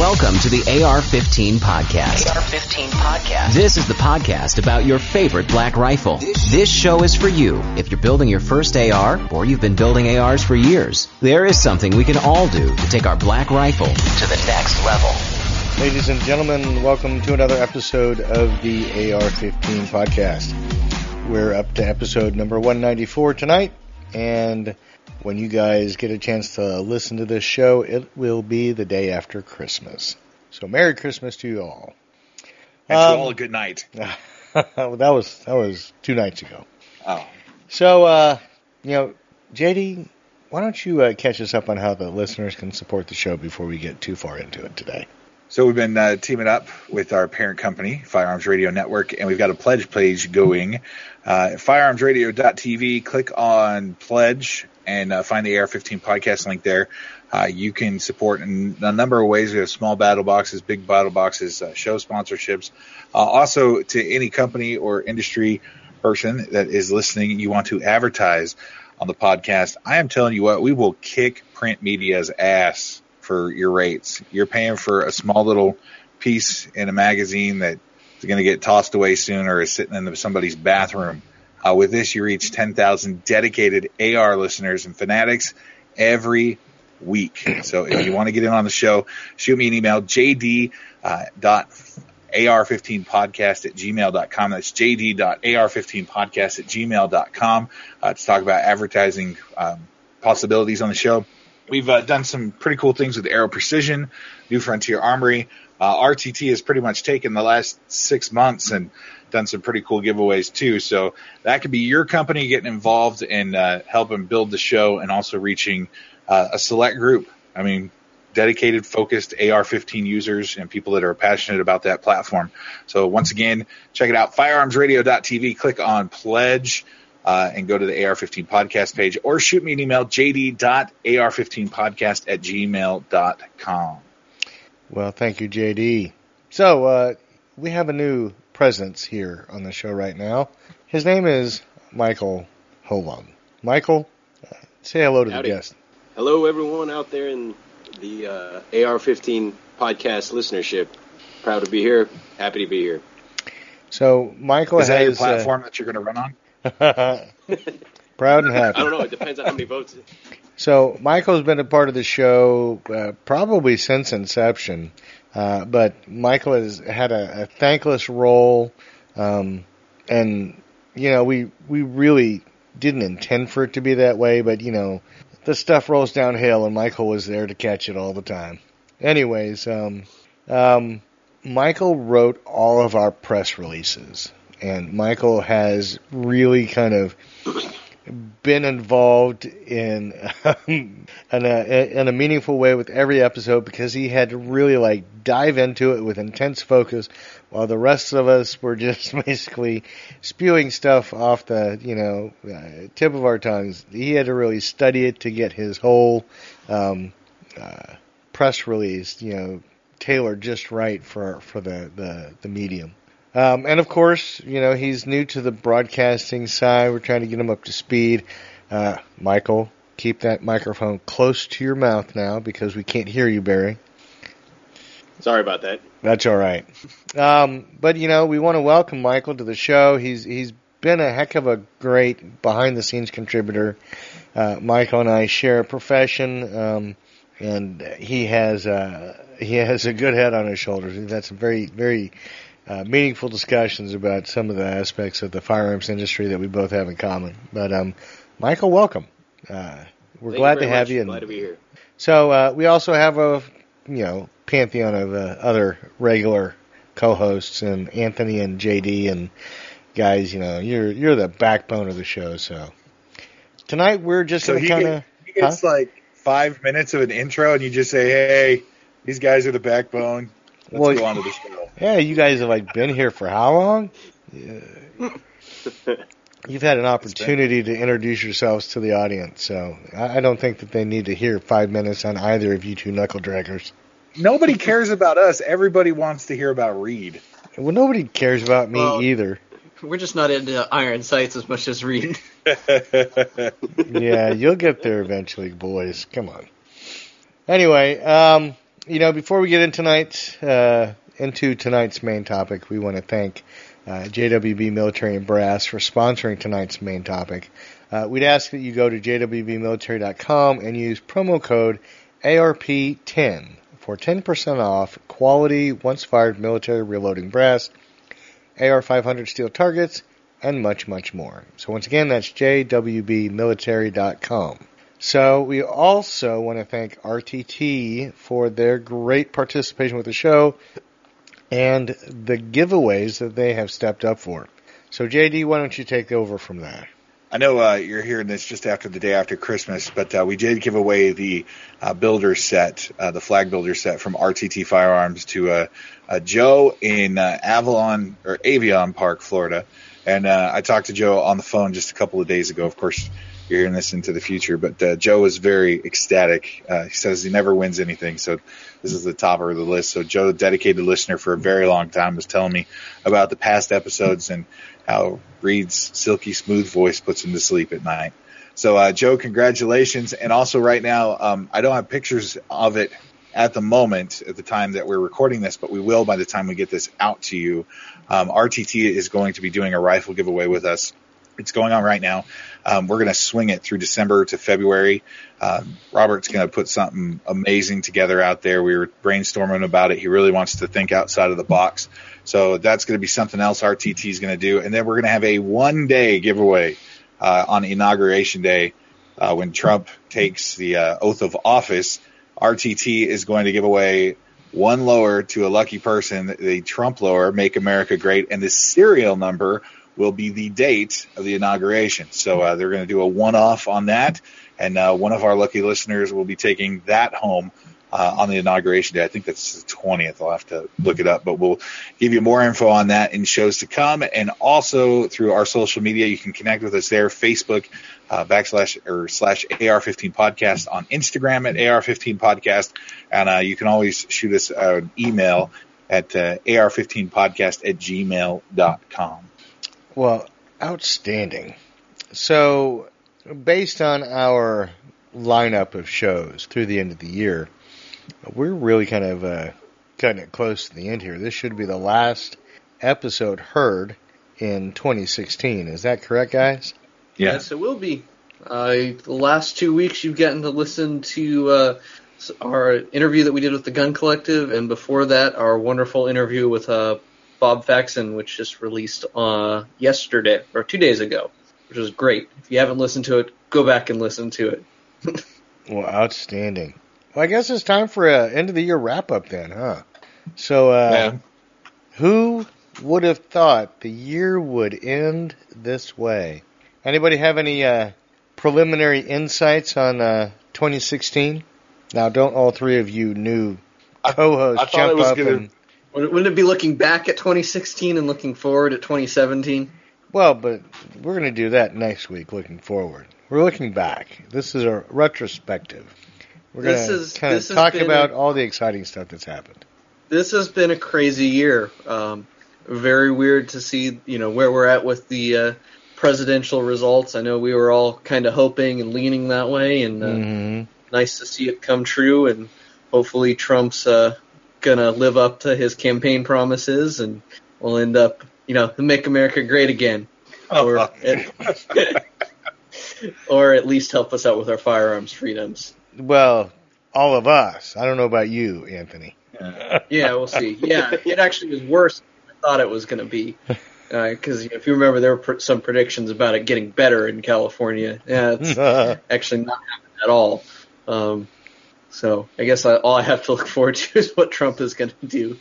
Welcome to the AR-15 podcast. AR-15 podcast. This is the podcast about your favorite black rifle. This show is for you if you're building your first AR or you've been building ARs for years. There is something we can all do to take our black rifle to the next level. Ladies and gentlemen, welcome to another episode of the AR-15 podcast. We're up to episode number 194 tonight, and when you guys get a chance to listen to this show, it will be the day after Christmas. So Merry Christmas to you all. And Um, to all a good night. that was that was two nights ago. Oh. So, uh, you know, JD, why don't you uh, catch us up on how the listeners can support the show before we get too far into it today? So we've been uh, teaming up with our parent company, Firearms Radio Network, and we've got a pledge page going. Uh, firearmsradio.tv, click on pledge and uh, find the AR-15 podcast link there. Uh, you can support in a number of ways. We have small battle boxes, big battle boxes, uh, show sponsorships. Uh, also, to any company or industry person that is listening, you want to advertise on the podcast. I am telling you what, we will kick print media's ass for your rates. You're paying for a small little piece in a magazine that is going to get tossed away soon or is sitting in somebody's bathroom. Uh, with this, you reach 10,000 dedicated AR listeners and fanatics every week. So if you want to get in on the show, shoot me an email, jd uh, dot AR15podcast at gmail.com. That's jd.ar15podcast at gmail.com uh, to talk about advertising um, possibilities on the show. We've uh, done some pretty cool things with Aero Precision, New Frontier Armory. Uh, RTT has pretty much taken the last six months and done some pretty cool giveaways too. So that could be your company getting involved and uh, helping build the show and also reaching uh, a select group. I mean, dedicated, focused AR-15 users and people that are passionate about that platform. So once again, check it out, firearmsradio.tv, click on pledge. Uh, and go to the AR-15 podcast page or shoot me an email, jd.ar15podcast at gmail.com. Well, thank you, JD. So, uh, we have a new presence here on the show right now. His name is Michael Holum. Michael, uh, say hello to Howdy. the guest. Hello, everyone out there in the uh, AR-15 podcast listenership. Proud to be here. Happy to be here. So, Michael Is that your has uh, platform that you're going to run on? proud and happy. I don't know. It depends on how many votes. So Michael's been a part of the show uh, probably since inception, uh, but Michael has had a, a thankless role, um, and you know we we really didn't intend for it to be that way, but you know the stuff rolls downhill, and Michael was there to catch it all the time. Anyways, um, um, Michael wrote all of our press releases, and Michael has really kind of been involved in in a, in a meaningful way with every episode because he had to really like dive into it with intense focus while the rest of us were just basically spewing stuff off the you know uh, tip of our tongues. He had to really study it to get his whole um, uh, press release you know tailored just right for for the the, the medium um, and of course, you know, he's new to the broadcasting side. We're trying to get him up to speed. Uh, Michael, keep that microphone close to your mouth now because we can't hear you, Barry. Sorry about that. That's all right. Um, but you know, we want to welcome Michael to the show. He's he's been a heck of a great behind the scenes contributor. Uh, Michael and I share a profession, um, and he has uh, he has a good head on his shoulders. We've had some very very uh, meaningful discussions about some of the aspects of the firearms industry that we both have in common. But um, Michael, welcome. Uh, we're Thank glad you to very have much. you. Glad to be here. So uh, we also have a you know pantheon of uh, other regular co-hosts and Anthony and JD and guys. You know you're you're the backbone of the show. So tonight we're just So gonna he, kind get- of he gets like five minutes of an intro, and you just say, "Hey, these guys are the backbone. Let's Well, go on to the show." yeah. You guys have like been here for how long? Yeah. You've had an opportunity to introduce yourselves to the audience, so I I don't think that they need to hear five minutes on either of you two knuckle draggers. Nobody cares about us. Everybody wants to hear about Reed. Well, nobody cares about me Well- either. We're just not into iron sights as much as Reed. yeah, you'll get there eventually, boys. Come on. Anyway, um, you know, before we get in tonight, uh, into tonight's main topic, we want to thank uh, JWB Military and Brass for sponsoring tonight's main topic. Uh, we'd ask that you go to jwbmilitary.com and use promo code ARP10 for 10% off quality once fired military reloading brass, AR500 steel targets, and much, much more. So once again, that's jwbmilitary.com. So we also want to thank RTT for their great participation with the show and the giveaways that they have stepped up for. So JD, why don't you take over from that? I know uh, you're hearing this just after the day after Christmas, but uh, we did give away the uh, builder set, uh, the flag builder set from RTT Firearms to uh, uh, Joe in Avalon or Avon Park, Florida. And I talked to Joe on the phone just a couple of days ago. Of course, hearing this into the future, but Joe was very ecstatic. he says he never wins anything, so this is the top of the list. So Joe, dedicated listener for a very long time, was telling me about the past episodes and how Reed's silky smooth voice puts him to sleep at night. So, uh, Joe, congratulations. And also, right now, um, I don't have pictures of it at the moment, at the time that we're recording this, but we will by the time we get this out to you. Um, RTT is going to be doing a rifle giveaway with us. It's going on right now. Um, we're going to swing it through December to February. Um, Robert's going to put something amazing together out there. We were brainstorming about it. He really wants to think outside of the box. So that's going to be something else RTT is going to do. And then we're going to have a one day giveaway uh, on Inauguration Day uh, when Trump takes the uh, oath of office. RTT is going to give away one lower to a lucky person, the Trump lower, Make America Great, and the serial number will be the date of the inauguration. So uh, they're going to do a one off on that, and uh, one of our lucky listeners will be taking that home uh, on the inauguration day. I think that's the 20th. I'll have to look it up, but we'll give you more info on that in shows to come. And also through our social media, you can connect with us there, Facebook, uh, backslash or slash AR15 podcast on Instagram at AR15 podcast. And uh, you can always shoot us an email at uh, AR15podcast at gmail.com. Well, outstanding. So, based on our lineup of shows through the end of the year, we're really kind of uh, cutting it close to the end here. This should be the last episode heard in 2016. Is that correct, guys? Yeah. Yes, it will be. Uh, the last two weeks, you've gotten to listen to uh, our interview that we did with the Gun Collective, and before that, our wonderful interview with uh, Bob Faxon, which just released uh, yesterday or two days ago, which was great. If you haven't listened to it, go back and listen to it. well, outstanding. Well, I guess it's time for a end of the year wrap up then, huh? So, uh, yeah. who would have thought the year would end this way? Anybody have any uh, preliminary insights on uh, 2016? Now, don't all three of you new co-hosts jump up gonna... and. Wouldn't it be looking back at 2016 and looking forward at 2017? Well, but we're going to do that next week, looking forward. We're looking back. This is a retrospective. We're going to kind of talk about a, all the exciting stuff that's happened. This has been a crazy year. Um, very weird to see, you know, where we're at with the uh, presidential results. I know we were all kind of hoping and leaning that way, and uh, mm-hmm. nice to see it come true. And hopefully, Trump's uh, gonna live up to his campaign promises, and we'll end up, you know, make America great again, oh, or at, or at least help us out with our firearms freedoms. Well, all of us. I don't know about you, Anthony. yeah, we'll see. Yeah, it actually was worse than I thought it was going to be. Because uh, if you remember, there were pr- some predictions about it getting better in California. Yeah, it's actually not happened at all. Um, so I guess I, all I have to look forward to is what Trump is going to do.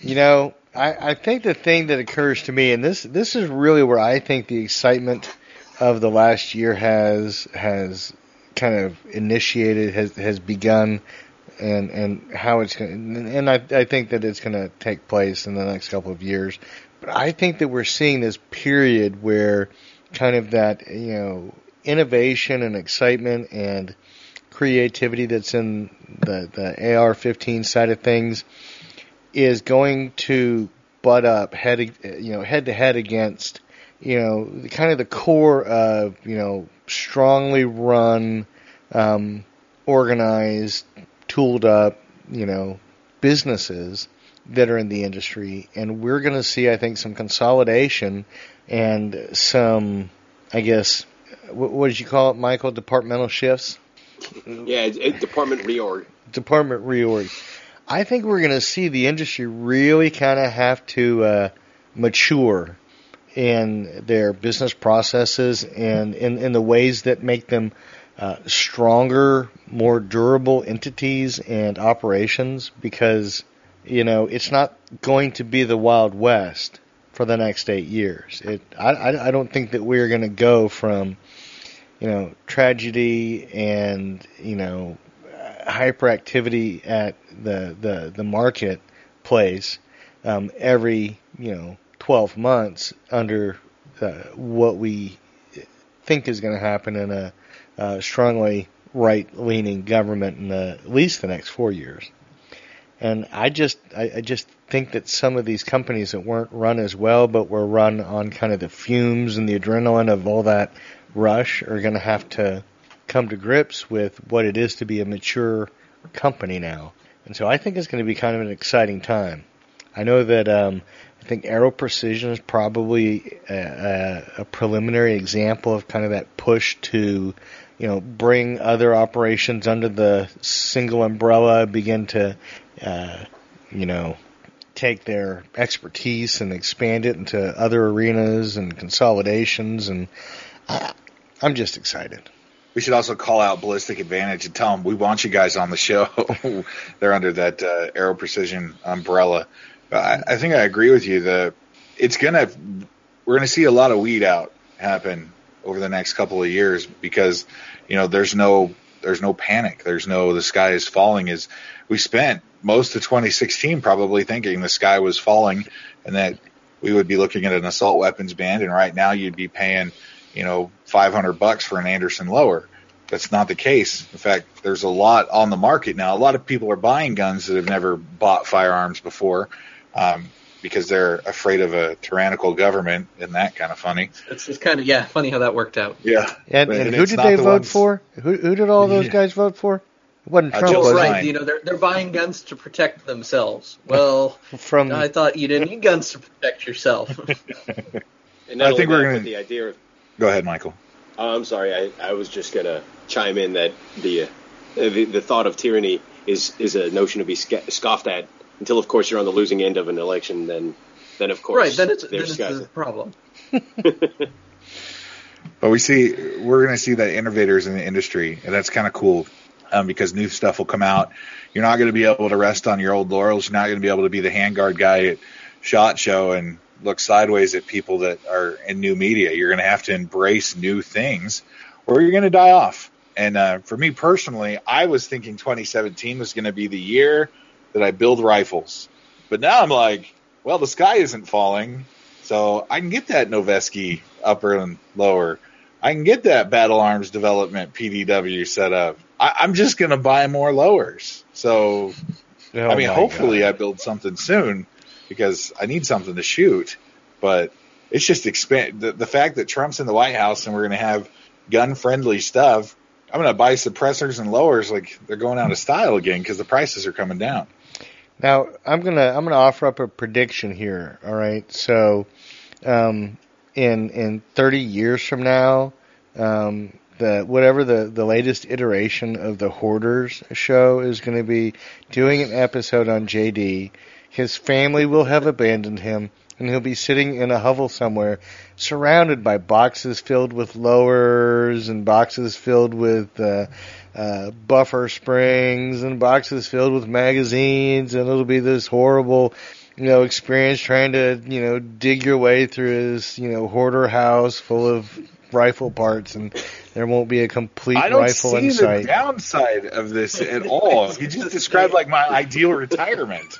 You know, I, I think the thing that occurs to me, and this this is really where I think the excitement of the last year has has kind of initiated has has begun and and how it's going and I I think that it's going to take place in the next couple of years but I think that we're seeing this period where kind of that you know innovation and excitement and creativity that's in the the AR-15 side of things is going to butt up head you know head to head against you know kind of the core of you know strongly run, um, organized, tooled up you know, businesses that are in the industry, and we're going to see, I think, some consolidation and some, I guess, what, what did you call it, Michael? Departmental shifts. Yeah, department reorg. Department reorg. I think we're going to see the industry really kind of have to uh, mature in their business processes and in, in the ways that make them uh, stronger, more durable entities and operations because, you know, it's not going to be the Wild West for the next eight years. It, I, I, I don't think that we're going to go from, you know, tragedy and, you know, hyperactivity at the, the, the marketplace um, every, you know, 12 months under uh, what we think is going to happen in a uh, strongly right-leaning government in the, at least the next four years. And I just, I, I just think that some of these companies that weren't run as well, but were run on kind of the fumes and the adrenaline of all that rush, are going to have to come to grips with what it is to be a mature company now. And so I think it's going to be kind of an exciting time. I know that um, I think Aero Precision is probably a, a, a preliminary example of kind of that push to, you know, bring other operations under the single umbrella, begin to, uh, you know, take their expertise and expand it into other arenas and consolidations. And I'm just excited. We should also call out Ballistic Advantage and tell them we want you guys on the show. They're under that uh, Aero Precision umbrella. I, I think I agree with you. The it's gonna we're gonna see a lot of weed out happen over the next couple of years because you know there's no there's no panic. There's no the sky is falling. Is we spent most of 2016 probably thinking the sky was falling and that we would be looking at an assault weapons ban, and right now you'd be paying you know 500 bucks for an Anderson lower. That's not the case. In fact, there's a lot on the market now. A lot of people are buying guns that have never bought firearms before um, because they're afraid of a tyrannical government. Isn't that kind of funny? It's just kind of yeah, funny how that worked out. Yeah. And, and, and who did they the vote ones... for? Who, who did all those yeah. guys vote for? It wasn't Trump. Uh, right. You know, they're they're buying guns to protect themselves. Well, from I thought you didn't need guns to protect yourself. and I think we're going to the idea of. Go ahead, Michael. Oh, I'm sorry. I, I was just going to chime in that the, uh, the the thought of tyranny is is a notion to be scoffed at until, of course, you're on the losing end of an election. Then, then of course, right. Then it's, then it's a problem. but we see we're going to see that innovators in the industry, and that's kind of cool um, because new stuff will come out. You're not going to be able to rest on your old laurels. You're not going to be able to be the handguard guy at Shot Show and look sideways at people that are in new media. You're going to have to embrace new things, or you're going to die off. And uh, for me personally, I was thinking 2017 was going to be the year that I build rifles. But now I'm like, well, the sky isn't falling, so I can get that Noveske upper and lower. I can get that Battle Arms Development PDW set up. I, am just going to buy more lowers. So, oh I mean, hopefully God. I build something soon because I need something to shoot. But it's just expand the, the fact that Trump's in the White House and we're going to have gun friendly stuff. I'm going to buy suppressors and lowers like they're going out of style again because the prices are coming down. Now I'm gonna I'm gonna offer up a prediction here. All right, so um, in in 30 years from now, um, the whatever the the latest iteration of the Hoarders show is going to be doing an episode on JD. His family will have abandoned him, and he'll be sitting in a hovel somewhere, surrounded by boxes filled with lowers and boxes filled with. Uh, uh, buffer springs and boxes filled with magazines, and it'll be this horrible, you know, experience trying to, you know, dig your way through his, you know, hoarder house full of rifle parts, and there won't be a complete I don't rifle see in sight. the downside of this at all. you just described like my ideal retirement.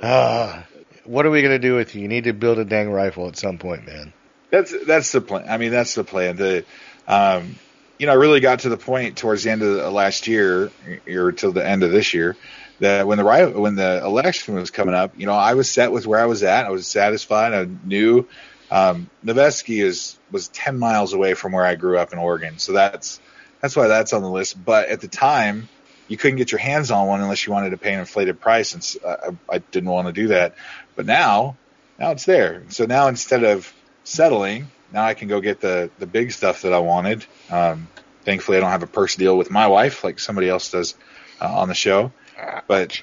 uh, what are we gonna do with you? You need to build a dang rifle at some point, man. That's that's the plan. I mean, that's the plan. The um, you know, I really got to the point towards the end of the last year, or till the end of this year, that when the when the election was coming up, you know, I was set with where I was at. I was satisfied. I knew um, Noveske is was ten miles away from where I grew up in Oregon, so that's that's why that's on the list. But at the time, you couldn't get your hands on one unless you wanted to pay an inflated price, and I, I didn't want to do that. But now, now it's there. So now instead of settling, now I can go get the the big stuff that I wanted. Um, thankfully, I don't have a purse deal with my wife like somebody else does uh, on the show. But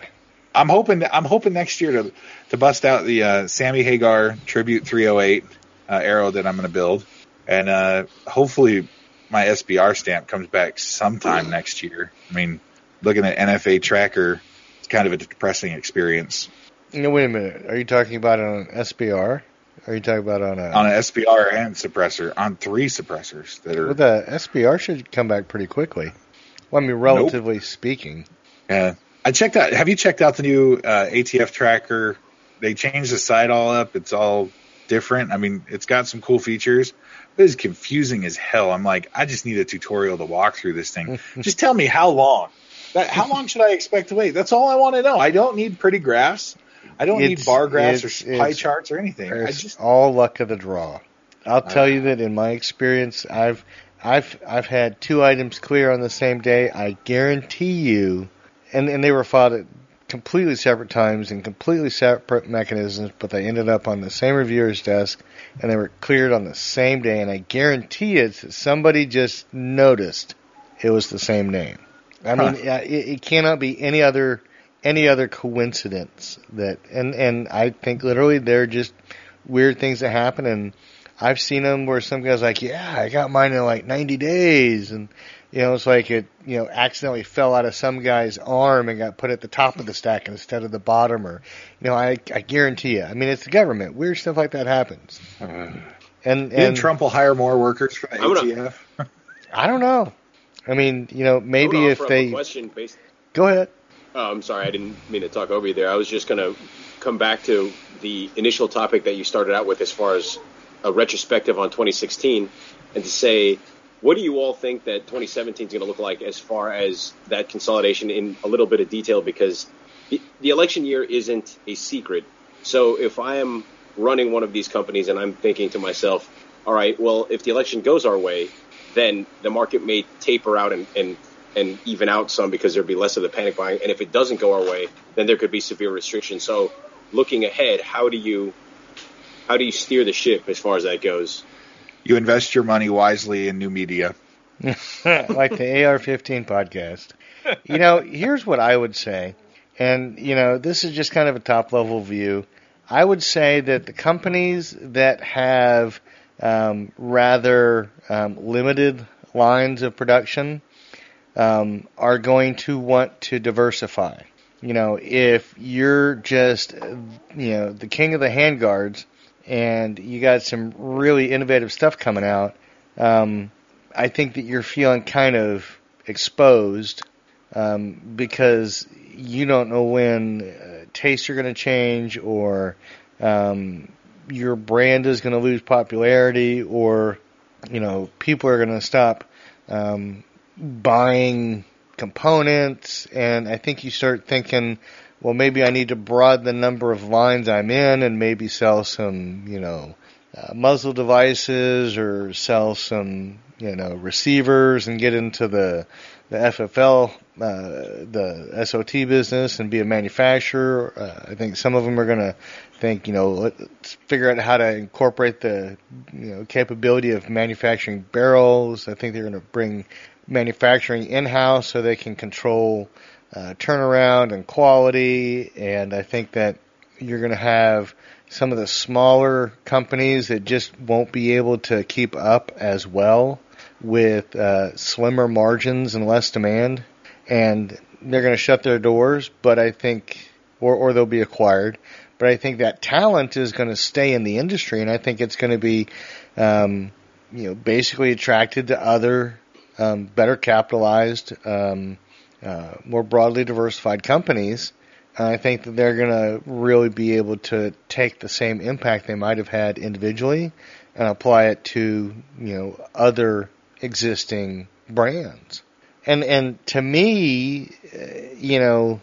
I'm hoping I'm hoping next year to to bust out the uh, Sammy Hagar Tribute 308 uh, Aero that I'm going to build, and uh, hopefully my SBR stamp comes back sometime next year. I mean, looking at NFA tracker, it's kind of a depressing experience. No, wait a minute. Are you talking about on SBR? Are you talking about on a on an SBR and suppressor on three suppressors that are? Well, the SBR should come back pretty quickly. Well, I mean, relatively nope. speaking. Yeah, I checked out. Have you checked out the new uh, ATF tracker? They changed the site all up. It's all different. I mean, it's got some cool features. But it's confusing as hell. I'm like, I just need a tutorial to walk through this thing. just tell me how long. That, how long should I expect to wait? That's all I want to know. I don't need pretty graphs. I don't it's, need bar graphs or pie charts or anything. I just all luck of the draw. I'll tell you that in my experience, I've I've I've had two items clear on the same day. I guarantee you, and and they were filed at completely separate times and completely separate mechanisms, but they ended up on the same reviewer's desk and they were cleared on the same day. And I guarantee it's somebody just noticed it was the same name. I mean, it, it cannot be any other any other coincidence that and and I think literally they're just weird things that happen and I've seen them where some guy's like, yeah, I got mine in like 90 days and you know, it's like it, you know, accidentally fell out of some guy's arm and got put at the top of the stack instead of the bottom or, you know, I, I guarantee you, I mean, it's the government. Weird stuff like that happens. Uh, and, and Trump will hire more workers for ATF? I don't know. I mean, you know, maybe if they. question based. Go ahead. Oh, I'm sorry, I didn't mean to talk over you there. I was just going to come back to the initial topic that you started out with as far as a retrospective on 2016 and to say, what do you all think that 2017 is going to look like as far as that consolidation in a little bit of detail? Because the, the election year isn't a secret. So if I am running one of these companies and I'm thinking to myself, all right, well, if the election goes our way, then the market may taper out and, and and even out some because there'd be less of the panic buying. And if it doesn't go our way, then there could be severe restrictions. So looking ahead, how do you how do you steer the ship as far as that goes? You invest your money wisely in new media. like the AR-15 podcast. You know, here's what I would say. And, you know, this is just kind of a top level view. I would say that the companies that have um, rather um, limited lines of production um, are going to want to diversify. You know, if you're just, you know, the king of the handguards and you got some really innovative stuff coming out, um, I think that you're feeling kind of exposed um, because you don't know when uh, tastes are going to change or um, your brand is going to lose popularity or you know people are going to stop um, buying components, and I think you start thinking, well, maybe I need to broaden the number of lines I'm in, and maybe sell some, you know, uh, muzzle devices or sell some, you know, receivers and get into the the FFL, uh, the SOT business and be a manufacturer. Uh, I think some of them are going to think, you know, let's figure out how to incorporate the, you know, capability of manufacturing barrels. I think they're going to bring manufacturing in-house so they can control uh, turnaround and quality. And I think that you're going to have some of the smaller companies that just won't be able to keep up as well with uh, slimmer margins and less demand. And they're going to shut their doors, but I think, or, or they'll be acquired. But I think that talent is going to stay in the industry, and I think it's going to be, um, you know, basically attracted to other um, better capitalized, um, uh, more broadly diversified companies, And I think that they're going to really be able to take the same impact they might have had individually and apply it to you know other existing brands. And and to me, uh, you know,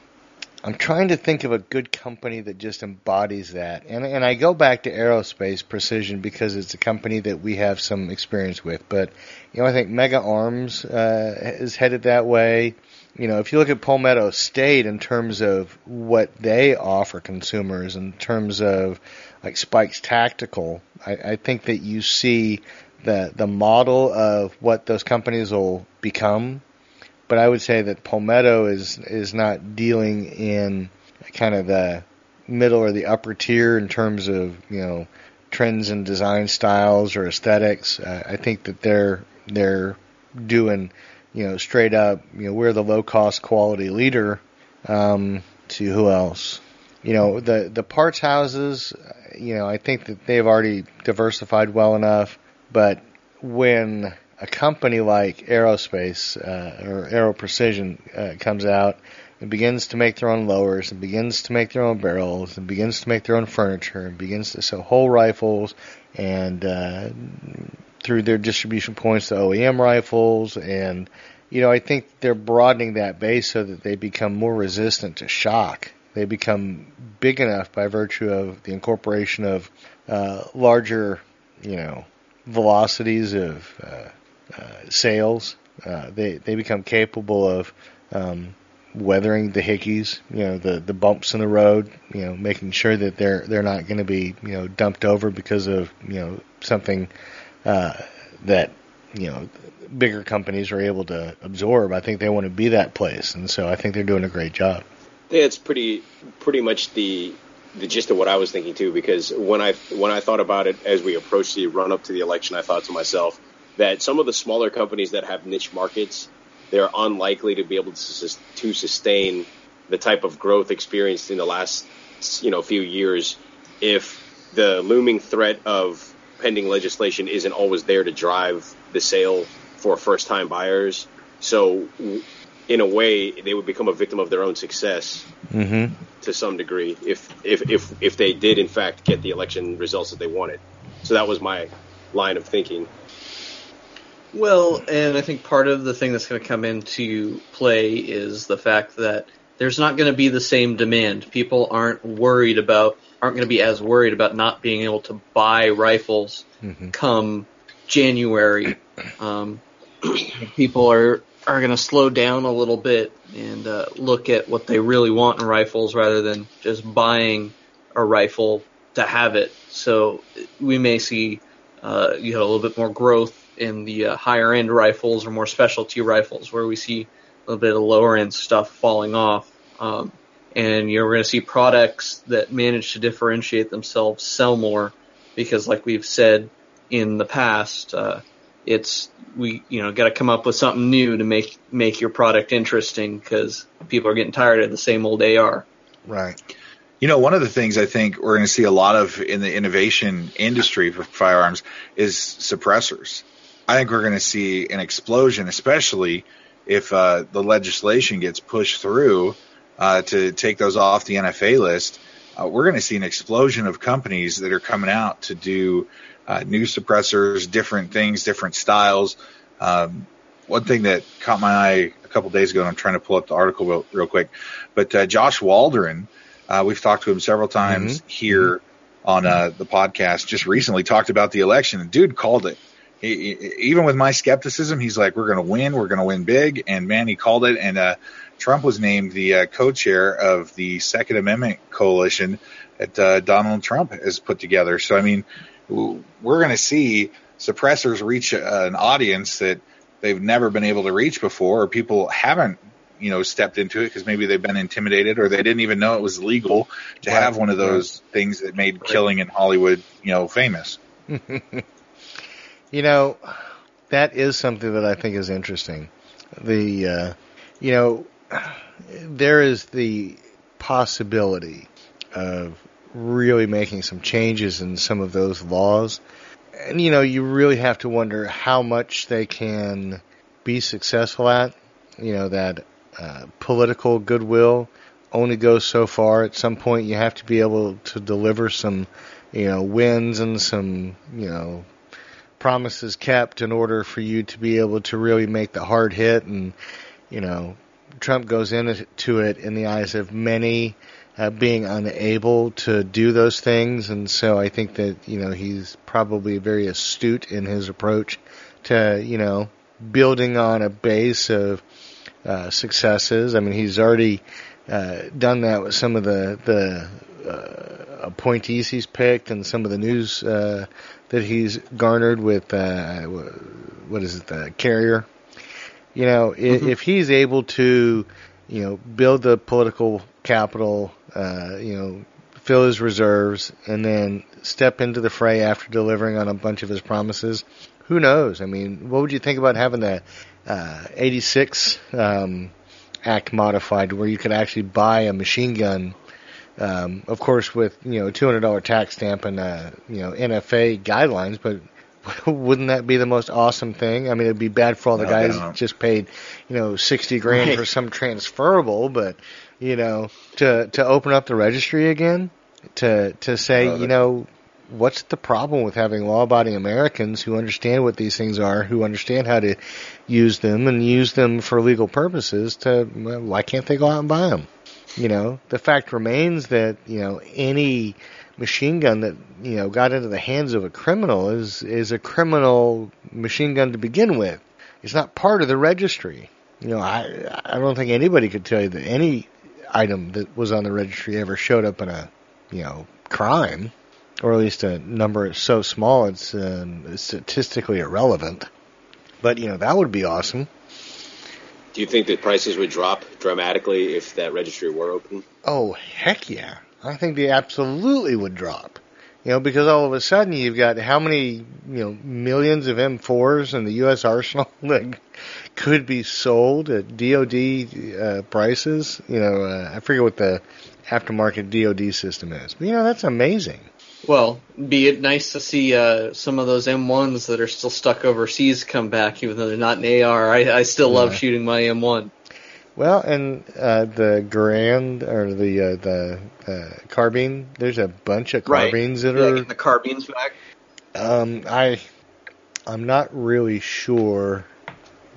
I'm trying to think of a good company that just embodies that. And and I go back to aerospace precision because it's a company that we have some experience with. But you know, I think Mega Arms uh, is headed that way. You know, if you look at Palmetto State in terms of what they offer consumers, in terms of like Spike's Tactical, I, I think that you see the the model of what those companies will become but I would say that Palmetto is is not dealing in kind of the middle or the upper tier in terms of you know trends and design styles or aesthetics. Uh, I think that they're they're doing you know straight up you know we're the low cost quality leader. Um, to who else? You know the the parts houses. You know I think that they've already diversified well enough, but when a company like Aerospace uh, or Aero Precision uh, comes out and begins to make their own lowers and begins to make their own barrels and begins to make their own furniture and begins to sell whole rifles and uh, through their distribution points to OEM rifles and you know I think they're broadening that base so that they become more resistant to shock. They become big enough by virtue of the incorporation of uh, larger, you know, velocities of uh, uh, sales. Uh, they they become capable of um, weathering the hickeys, you know, the the bumps in the road, you know, making sure that they're they're not going to be you know dumped over because of you know something uh, that you know bigger companies are able to absorb. I think they want to be that place, and so I think they're doing a great job. Yeah, it's pretty pretty much the the gist of what I was thinking too. Because when I when I thought about it as we approached the run up to the election, I thought to myself, that some of the smaller companies that have niche markets, they're unlikely to be able to, to sustain the type of growth experienced in the last you know few years if the looming threat of pending legislation isn't always there to drive the sale for first time buyers. So in a way, they would become a victim of their own success mm-hmm. to some degree if, if, if, if they did in fact get the election results that they wanted. So that was my line of thinking. Well, and I think part of the thing that's going to come into play is the fact that there's not going to be the same demand. People aren't worried about aren't going to be as worried about not being able to buy rifles mm-hmm. come January. Um, people are are going to slow down a little bit and uh, look at what they really want in rifles rather than just buying a rifle to have it. So we may see uh, you know a little bit more growth in the uh, higher end rifles or more specialty rifles where we see a little bit of lower end stuff falling off. Um, and you're going to see products that manage to differentiate themselves sell more because, like we've said in the past, uh, it's we you know got to come up with something new to make make your product interesting because people are getting tired of the same old AR. Right. You know, one of the things I think we're going to see a lot of in the innovation industry for firearms is suppressors. I think we're going to see an explosion, especially if uh, the legislation gets pushed through uh, to take those off the NFA list. Uh, we're going to see an explosion of companies that are coming out to do uh, new suppressors, different things, different styles. Um, one thing that caught my eye a couple days ago, and I'm trying to pull up the article real, real quick, but uh, Josh Waldron, uh, we've talked to him several times mm-hmm. here on the podcast, just recently talked about the election, and dude called it he, even with my skepticism, he's like, "We're going to win. We're going to win big." And man, he called it. And uh, Trump was named the uh, co-chair of the Second Amendment coalition that uh, Donald Trump has put together. So I mean, we're going to see suppressors reach an audience that they've never been able to reach before, or people haven't you know stepped into it because maybe they've been intimidated or they didn't even know it was legal to right. have one of those things that made right. killing in Hollywood you know famous. You know, that is something that I think is interesting. The, uh, you know, there is the possibility of really making some changes in some of those laws. And, you know, you really have to wonder how much they can be successful at. You know, that uh, political goodwill only goes so far. At some point, you have to be able to deliver some, you know, wins and some, you know, promises kept in order for you to be able to really make the hard hit and you know Trump goes into it in the eyes of many uh, being unable to do those things, and so I think that you know he's probably very astute in his approach to you know building on a base of uh, successes. I mean, he's already uh, done that with some of the the uh, appointees he's picked and some of the news uh, that he's garnered with uh, what is it, the carrier. You know, mm-hmm. if he's able to, you know, build the political capital, uh, you know, fill his reserves, and then step into the fray after delivering on a bunch of his promises, who knows? I mean, what would you think about having the uh, 86 um, Act modified, where you could actually buy a machine gun? Um, of course, with you know $200 tax stamp and uh, you know NFA guidelines, but wouldn't that be the most awesome thing? I mean, it'd be bad for all the no, guys that just paid, you know, sixty grand right. for some transferable, but you know, to to open up the registry again, to to say, you know, what's the problem with having law-abiding Americans who understand what these things are, who understand how to use them and use them for legal purposes? To why can't they go out and buy them? You know, the fact remains that you know any machine gun that you know got into the hands of a criminal is is a criminal machine gun to begin with. It's not part of the registry. You know, I I don't think anybody could tell you that any item that was on the registry ever showed up in a you know crime, or at least a number so small it's uh, statistically irrelevant. But you know that would be awesome. Do you think that prices would drop dramatically if that registry were open? Oh heck yeah! I think they absolutely would drop. You know, because all of a sudden you've got how many, you know, millions of M4s in the U.S. arsenal that could be sold at DoD uh, prices. You know, uh, I forget what the aftermarket DoD system is, but you know that's amazing. Well, be it nice to see uh, some of those M1s that are still stuck overseas come back, even though they're not an AR. I, I still love shooting my M1. Well, and uh, the Garand or the uh, the uh, carbine, there's a bunch of carbines right. that are the carbines back. Um, I I'm not really sure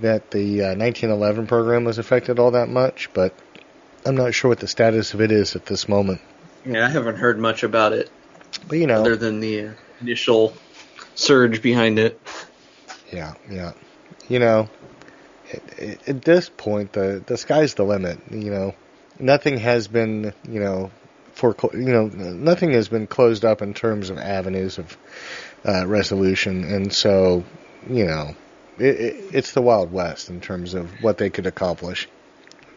that the uh, 1911 program was affected all that much, but I'm not sure what the status of it is at this moment. Yeah, I haven't heard much about it. But you know, other than the initial surge behind it. Yeah, yeah. You know, at this point, the the sky's the limit. You know, nothing has been you know for you know nothing has been closed up in terms of avenues of uh, resolution, and so you know it, it, it's the wild west in terms of what they could accomplish.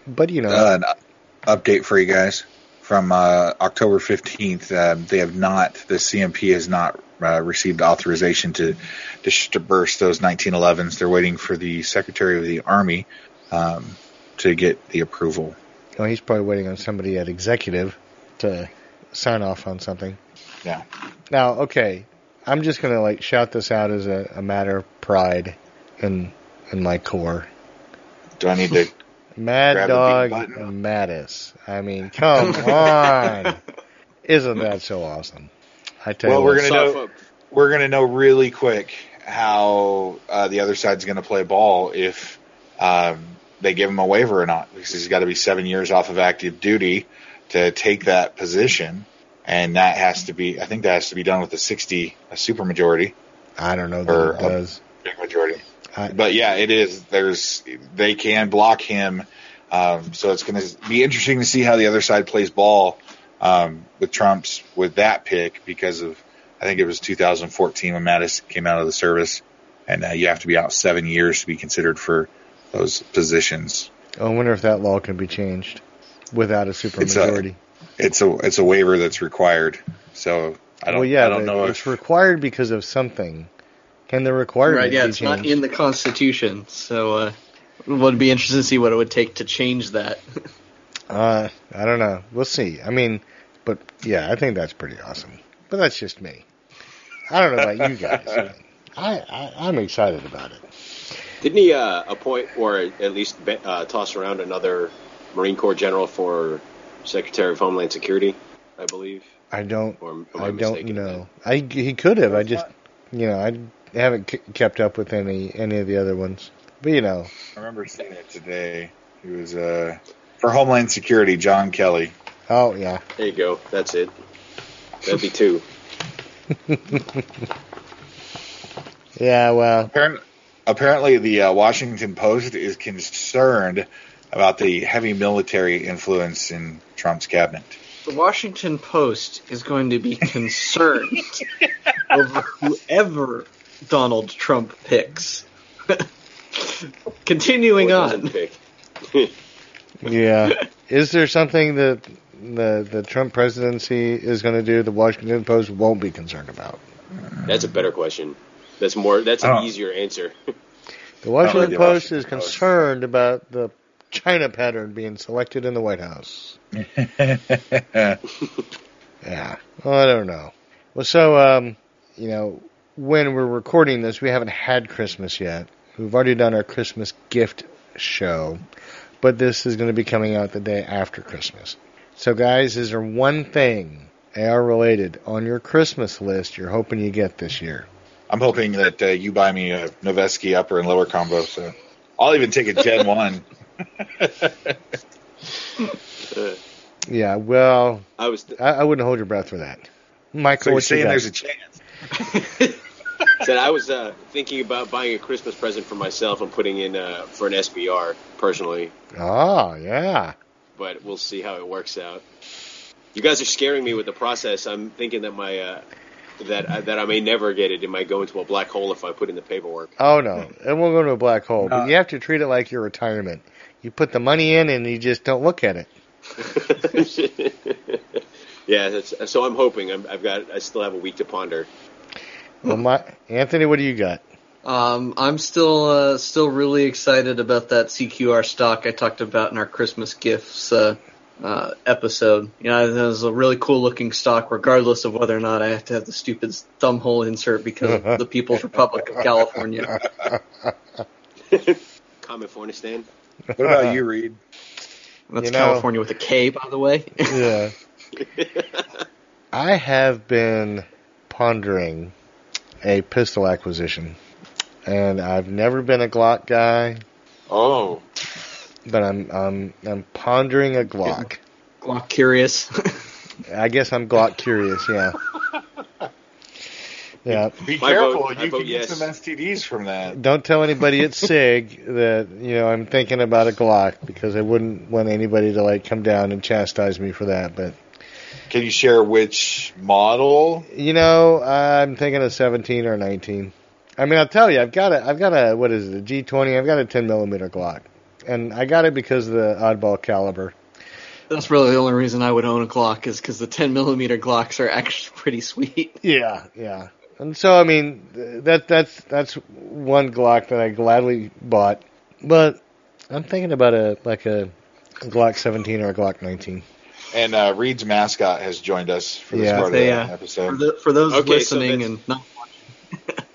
But you know, uh, an update for you guys from uh, October fifteenth. Uh, they have not. The CMP has not uh, received authorization to disperse those 1911s. They're waiting for the Secretary of the Army um, to get the approval. Oh, he's probably waiting on somebody at executive to sign off on something. Yeah. Now, okay, I'm just gonna like shout this out as a, a matter of pride in in my core. Do I need to? Mad Dog Mattis. I mean, come on! Isn't that so awesome? I tell well, you, we're gonna know. We're gonna know really quick how uh, the other side's gonna play ball if um, they give him a waiver or not, because he's got to be seven years off of active duty to take that position, and that has to be. I think that has to be done with a sixty a supermajority. I don't know that or it does. Big majority. I, but yeah, it is. There's they can block him. Um, so it's going to be interesting to see how the other side plays ball um, with Trump's with that pick because of I think it was 2014 when Mattis came out of the service, and uh, you have to be out seven years to be considered for those positions. I wonder if that law can be changed without a supermajority. It's a, it's a it's a waiver that's required. So I don't. Well, yeah, I don't know. It's if, required because of something. Can the requirement right? Yeah, it's changed? not in the Constitution. So uh, it would be interesting to see what it would take to change that. uh, I don't know. We'll see. I mean, but yeah, I think that's pretty awesome. But that's just me. I don't know about you guys. I, I am excited about it. Didn't he uh, appoint or at least uh, toss around another Marine Corps general for Secretary of Homeland Security? I believe. I don't. Or I, I don't know. I he could have. I just you know I haven't kept up with any any of the other ones. But you know, I remember seeing it today. He was uh, for Homeland Security, John Kelly. Oh yeah. There you go. That's it. That'd be two. Yeah. Well. Apparently, apparently the uh, Washington Post is concerned about the heavy military influence in Trump's cabinet. The Washington Post is going to be concerned over whoever Donald Trump picks. Continuing Or on. Doesn't pick. Yeah. Is there something that the the Trump presidency is going to do the Washington Post won't be concerned about? That's a better question. That's more. That's an Oh. easier answer. The Washington the Post Washington is Post. concerned about the China pattern being selected in the White House. Yeah. Well, I don't know. Well, so um, you know, when we're recording this, we haven't had Christmas yet. We've already done our Christmas gift show, but this is going to be coming out the day after Christmas. So, guys, is there one thing AR related on your Christmas list you're hoping you get this year? I'm hoping that uh, you buy me a Noveske upper and lower combo. So I'll even take a Gen One. Uh, Yeah. Well, I was I, I wouldn't hold your breath for that. Michael, So you're what you saying there's a chance? said I was uh, thinking about buying a Christmas present for myself and putting in uh, for an SBR personally, Oh, yeah. but we'll see how it works out. You guys are scaring me with the process. I'm thinking that my uh, that uh, that I may never get it. It might go into a black hole if I put in the paperwork. Oh no, it won't go to a black hole. But Uh, you have to treat it like your retirement. You put the money in and you just don't look at it. yeah, that's, so I'm hoping. I'm, I've got. I still have a week to ponder. Well, my Anthony, what do you got? Um, I'm still uh, still really excited about that CQR stock I talked about in our Christmas gifts uh, uh, episode. You know, it was a really cool looking stock, regardless of whether or not I have to have the stupid thumb hole insert because of the People's Republic of California. Comment Fornistan. What about you, Reed? That's You know- California with a K, by the way. Yeah, I have been pondering a pistol acquisition, and I've never been a Glock guy, Oh, but I'm I'm I'm pondering a Glock. Glock curious. I guess I'm Glock curious. Yeah. Yeah. Be My careful, vote- you vote can get yes. some STDs from that. Don't tell anybody at SIG that you know I'm thinking about a Glock because I wouldn't want anybody to like come down and chastise me for that. But Can you share which model? you know, I'm thinking of 17 or 19. I mean, I'll tell you, I've got a, I've got a, what is it, a G20? I've got a 10 millimeter Glock, and I got it because of the oddball caliber. That's really the only reason I would own a Glock is because the 10 millimeter Glocks are actually pretty sweet. Yeah, yeah. And so, I mean, th- that that's that's one Glock that I gladly bought, but I'm thinking about a like a Glock 17 or a Glock 19. And uh, Reed's mascot has joined us for this Yeah. part of the uh, For, episode. the, for those Okay, listening that's- and not watching,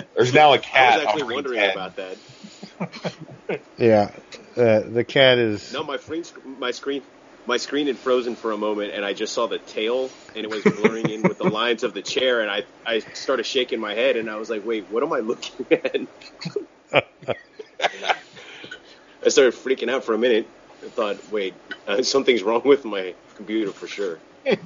There's now a cat I was actually on wondering head. about that. Yeah, uh, the cat is. No, my screen, my screen, my screen had frozen for a moment, and I just saw the tail, and it was blurring in with the lines of the chair, and I, I started shaking my head, and I was like, "Wait, what am I looking at?" I started freaking out for a minute. Thought, "Wait, uh, something's wrong with my computer for sure."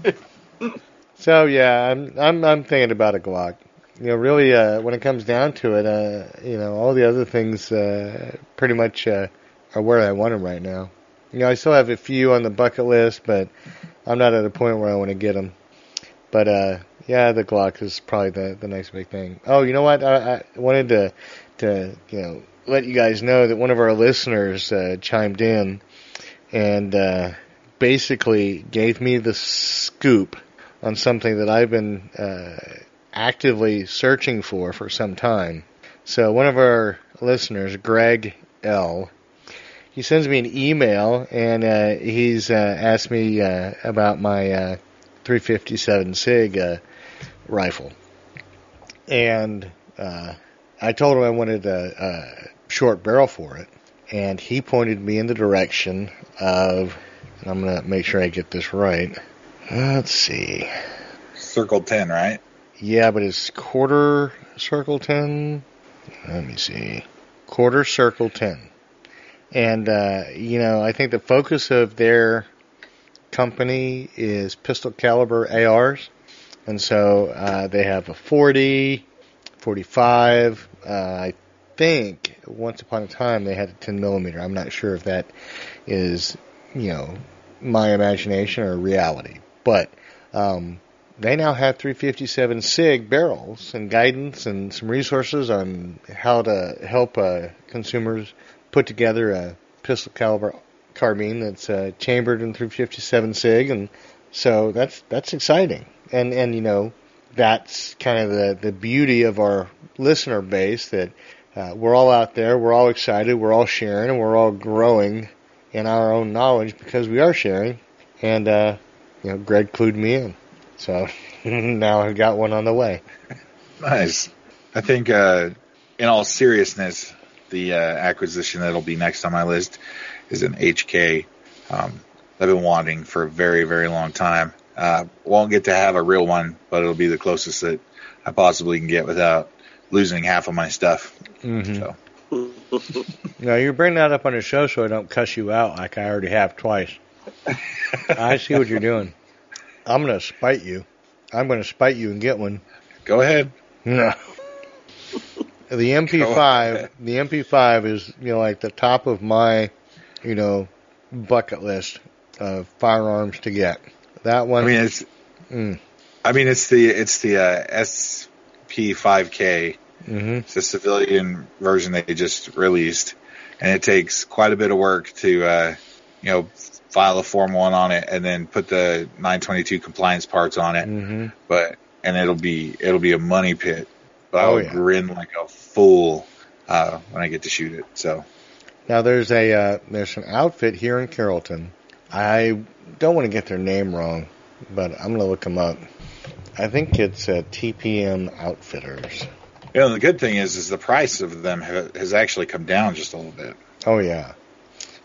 So yeah, I'm I'm I'm thinking about a Glock. You know, really, uh, when it comes down to it, uh, you know, all the other things uh, pretty much uh, are where I want them right now. You know, I still have a few on the bucket list, but I'm not at a point where I want to get them. But uh, yeah, the Glock is probably the the next big thing. Oh, you know what? I, I wanted to to you know let you guys know that one of our listeners uh, chimed in and uh, basically gave me the scoop on something that I've been uh, actively searching for for some time. So one of our listeners, Greg L, he sends me an email and uh, he's uh, asked me uh, about my uh, 357 Sig uh, rifle, and uh, I told him I wanted a, a short barrel for it, and he pointed me in the direction of. And I'm gonna make sure I get this right. Let's see. Circle 10, right? Yeah, but it's quarter circle 10. Let me see. Quarter circle 10. And uh, you know, I think the focus of their company is pistol caliber ARs, and so uh, they have a 40, 45. Uh, I think once upon a time they had a 10 millimeter. I'm not sure if that is you know my imagination or reality, but um, they now have 357 SIG barrels and guidance and some resources on how to help uh, consumers put together a pistol caliber carbine that's uh, chambered in 357 SIG, and so that's that's exciting. And and you know that's kind of the the beauty of our listener base that uh, we're all out there, we're all excited, we're all sharing, and we're all growing in our own knowledge because we are sharing. And uh, you know, Greg clued me in. So now I've got one on the way. Nice. I think, uh, in all seriousness, the uh, acquisition that'll be next on my list is an HK. Um, I've been wanting for a very, very long time. Uh, won't get to have a real one, but it'll be the closest that I possibly can get without losing half of my stuff. Mm-hmm. So, Now you bring that up on the show so I don't cuss you out like I already have twice. I see what you're doing. I'm gonna spite you. I'm gonna spite you and get one. go ahead. No. The MP5, the MP5 is you know like the top of my, you know, bucket list of firearms to get. That one. I mean, it's, Mm. I mean, it's the, it's the, uh, SP5K. hmm It's a civilian version they just released, and it takes quite a bit of work to, uh, you know, file a Form One on it and then put the 922 compliance parts on it. hmm But and it'll be it'll be a money pit. But Oh, I'll yeah. grin like a fool uh, when I get to shoot it. So Now there's a uh, there's an outfit here in Carrollton. I don't want to get their name wrong, but I'm gonna look them up. I think it's uh, TPM Outfitters. Yeah, know the good thing is is the price of them ha- has actually come down just a little bit. Oh yeah.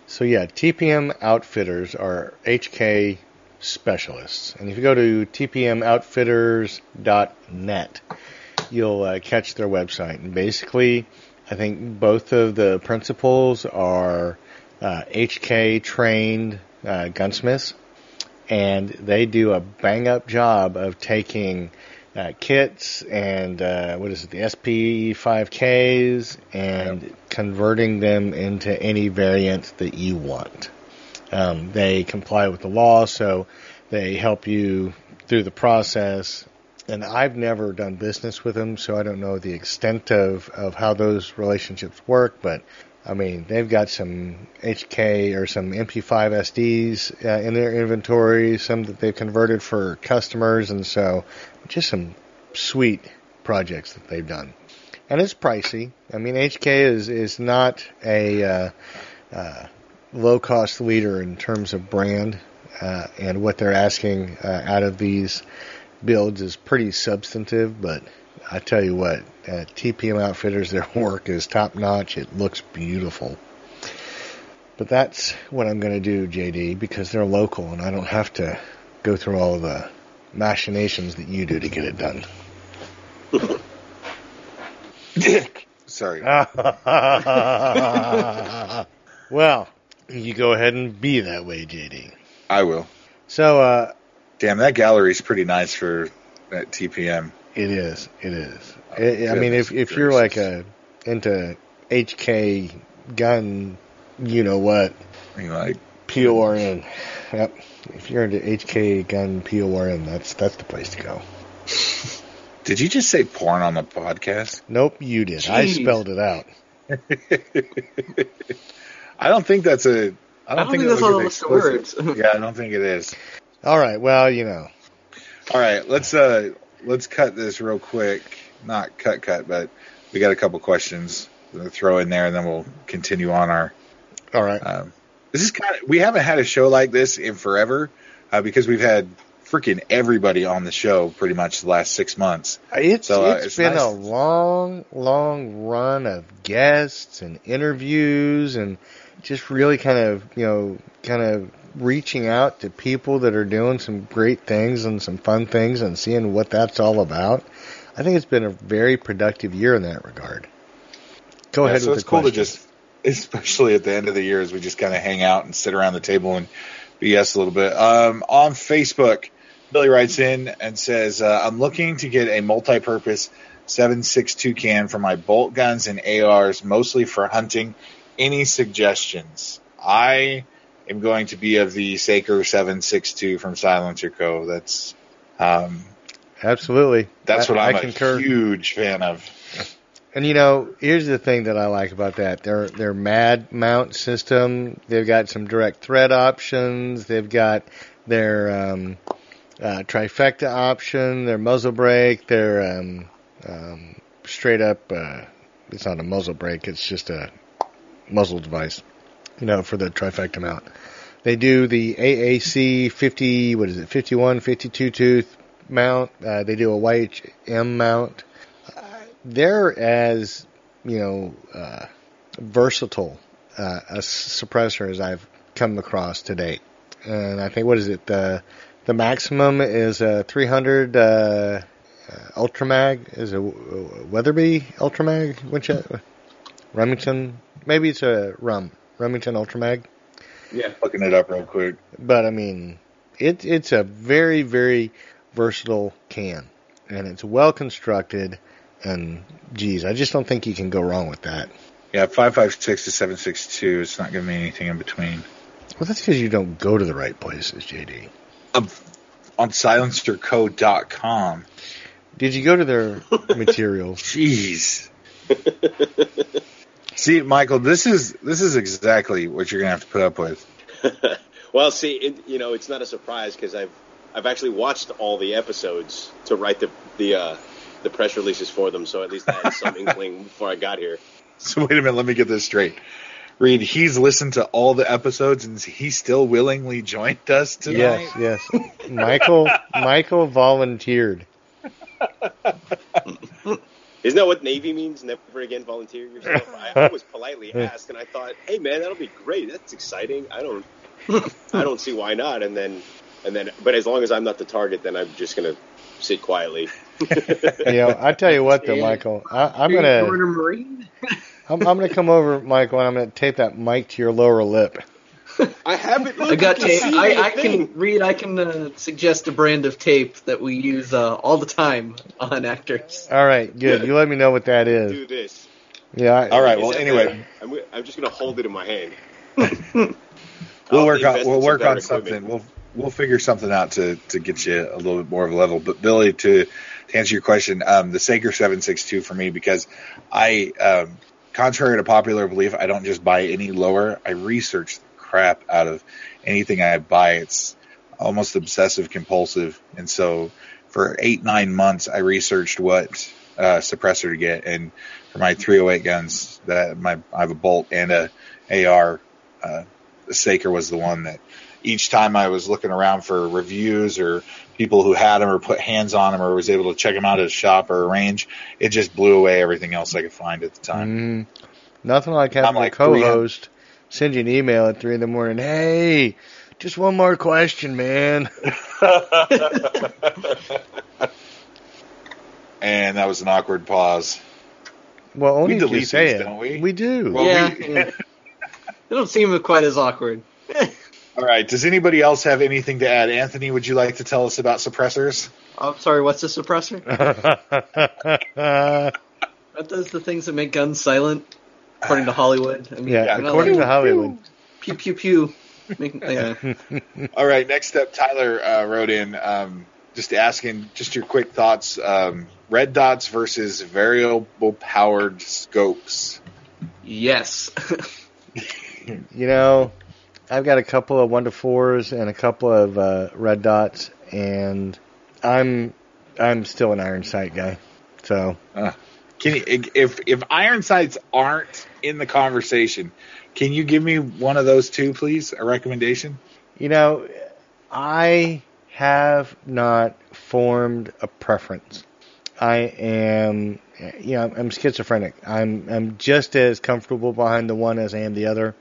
So yeah, TPM Outfitters are HK specialists, and if you go to tpmoutfitters.net, you'll uh, catch their website. And basically, I think both of the principals are uh, HK trained uh, gunsmiths, and they do a bang up job of taking uh, kits and uh, what is it, the SP5Ks, and converting them into any variant that you want. Um, they comply with the law, so they help you through the process. And I've never done business with them, so I don't know the extent of, of how those relationships work. But I mean, they've got some HK or some MP5 SDs uh, in their inventory, some that they've converted for customers, and so just some sweet projects that they've done. And it's pricey. I mean, HK is is not a uh, uh, low cost leader in terms of brand, uh, and what they're asking uh, out of these builds is pretty substantive. But I tell you what, uh, TPM Outfitters, their work is top notch. It looks beautiful. But that's what I'm going to do, JD, because they're local and I don't have to go through all the machinations that you do to get it done. Dick. Sorry. well, you go ahead and be that way, JD. I will. So, uh, Damn, that gallery's pretty nice for that TPM. It is, it is. Oh, I I mean, if goodness if you're like gracious. a into HK gun, you know what, I mean, like, PORN. Yep. If you're into HK gun PORN, that's that's the place to go. did you just say porn on the podcast? Nope, you did. I spelled it out. I don't think that's a. I don't, I don't think it that's was on the an list of explicit. words. yeah, I don't think it is. All right. Well, you know. All right, let's uh let's cut this real quick. Not cut cut, but we got a couple questions to throw in there, and then we'll continue on our. All right. Um, this is kind of we haven't had a show like this in forever uh, because we've had freaking everybody on the show pretty much the last six months. It's So, uh, it's it's been nice- a long, long run of guests and interviews and just really kind of you know kind of reaching out to people that are doing some great things and some fun things and seeing what that's all about. I think it's been a very productive year in that regard. Go Yeah, ahead so with it's cool question. to just especially at the end of the year as we just kind of hang out and sit around the table and BS a little bit. Um, on Facebook, Billy writes in and says, uh, I'm looking to get a multi purpose 7.62 can for my bolt guns and ARs, mostly for hunting. Any suggestions? I am going to be of the Saker 7.62 from Silencer Co. That's um, Absolutely. that's what I'm I a concur. huge fan of. And you know, here's the thing that I like about that. Their their MAD mount system. They've got some direct thread options. They've got their um, uh, trifecta option. Their muzzle brake. Their um, um, straight up. Uh, it's not a muzzle brake. It's just a muzzle device. You know, for the trifecta mount. They do the AAC 50. What is it? 51, 52 tooth mount. Uh, they do a YHM mount they're as you know uh, versatile uh, a suppressor as I've come across to date. And I think what is it the the maximum is a 300 uh, uh, Ultramag is a Weatherby Ultramag which uh, Remington maybe it's a Rum Remington Ultramag Yeah. Looking it up real quick. but I mean it it's a very very versatile can and it's well constructed and geez I just don't think you can go wrong with that. Yeah, 556 to 762. It's not giving me anything in between. Well, that's because you don't go to the right places, JD. Um, on silencerco.com. Did you go to their materials? Jeez. See, Michael, this is this is exactly what you're gonna have to put up with. well, see, it, you know, it's not a surprise because I've I've actually watched all the episodes to write the the uh, the press releases for them, so at least I had some inkling before I got here. So wait a minute, let me get this straight. Reed, he's listened to all the episodes and he still willingly joined us tonight. Yes, yes. Michael Michael volunteered. Isn't that what Navy means? Never again volunteer yourself. I, I was politely asked, and I thought, "Hey, man, that'll be great. That's exciting. I don't, I don't see why not." And then, and then, but as long as I'm not the target, then I'm just gonna sit quietly. You know, I tell you what, though, Michael, I, I'm gonna Marine. I'm, I'm gonna come over, Michael, and I'm gonna tape that mic to your lower lip. I haven't. I got tape. I, I can read. I can uh, suggest a brand of tape that we use uh, all the time on actors. All right, good. You let me know what that is. do this. Yeah. I, All right. Well, anyway, I'm, I'm just gonna hold it in my hand. we'll work on we'll work better on equipment. something. We'll we'll figure something out to to get you a little bit more of a level. But Billy, to, to answer your question, um, the Saker seven six two for me because I, um, contrary to popular belief, I don't just buy any lower. I research the crap out of anything I buy. It's almost obsessive compulsive, and so for eight nine months, I researched what uh, suppressor to get, and for my 308 guns, that my I have a bolt and a AR. Uh, the Saker was the one that each time I was looking around for reviews or people who had them or put hands on them or was able to check them out at a shop or a range, it just blew away everything else I could find at the time. Mm, nothing like having I'm like a co-host send you an email at three in the morning. Hey, just one more question, man. And that was an awkward pause. Well, only We if you delete say these, it. don't we? We do. Well, yeah, we- yeah. they don't seem quite as awkward. All right. Does anybody else have anything to add? Anthony, would you like to tell us about suppressors? Oh, I'm sorry. What's a suppressor? That does the things that make guns silent, according to Hollywood. I mean, yeah, according like, to Hollywood. pew pew pew. Make, yeah. All right. Next up, Tyler uh, wrote in um, just asking just your quick thoughts. Um, red dots versus variable powered scopes. Yes. You know, I've got a couple of one to fours and a couple of uh, red dots, and I'm I'm still an iron sight guy. So Can you, if if iron sights aren't in the conversation, can you give me one of those two, please? A recommendation. you know, I have not formed a preference. I am, you know, I'm schizophrenic. I'm I'm just as comfortable behind the one as I am the other.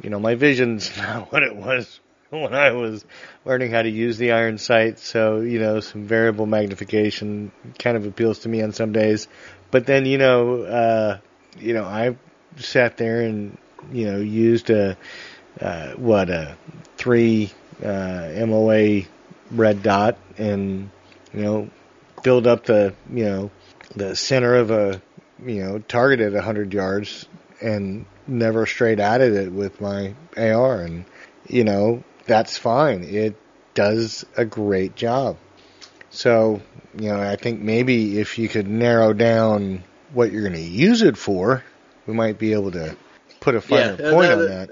You know, my vision's not what it was when I was learning how to use the iron sight. So, you know, some variable magnification kind of appeals to me on some days. But then, you know, uh, you know, I sat there and you know, used a uh, what a three uh, MOA red dot and you know build up the you know the center of a you know target at 100 yards and never straight at it with my AR and you know that's fine. It does a great job so you know I think maybe if you could narrow down what you're going to use it for we might be able to put a finer Yeah, point that- on that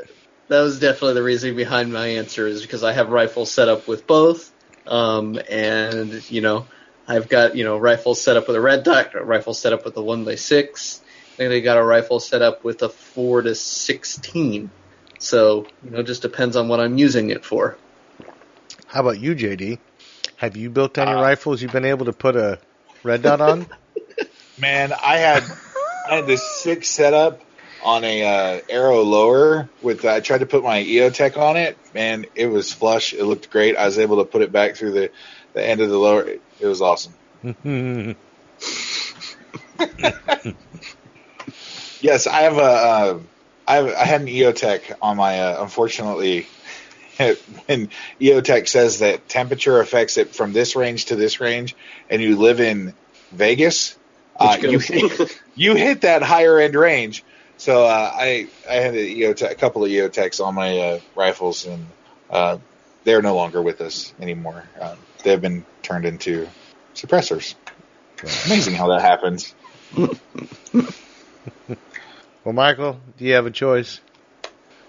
That was definitely the reason behind my answer is because I have rifles set up with both, um, and you know I've got you know rifles set up with a red dot, a rifle set up with a one by six, and they got a rifle set up with a four to sixteen. So you know, it just depends on what I'm using it for. How about you, JD? Have you built any Uh, rifles you've been able to put a red dot on? Man, I had I had this sick setup on a uh, Aero lower with I tried to put my EOTech on it. Man, it was flush. It looked great. I was able to put it back through the the end of the lower. It, it was awesome. Yes, I have a uh, I have, I had an EOTech on my uh, unfortunately when EOTech says that temperature affects it from this range to this range and you live in Vegas, uh, you hit, you hit that higher end range. So uh, I I had a, EOTech, a couple of EOTechs on my uh, rifles and uh, they're no longer with us anymore. Uh, they've been turned into suppressors. Amazing how that happens. well, Michael, do you have a choice?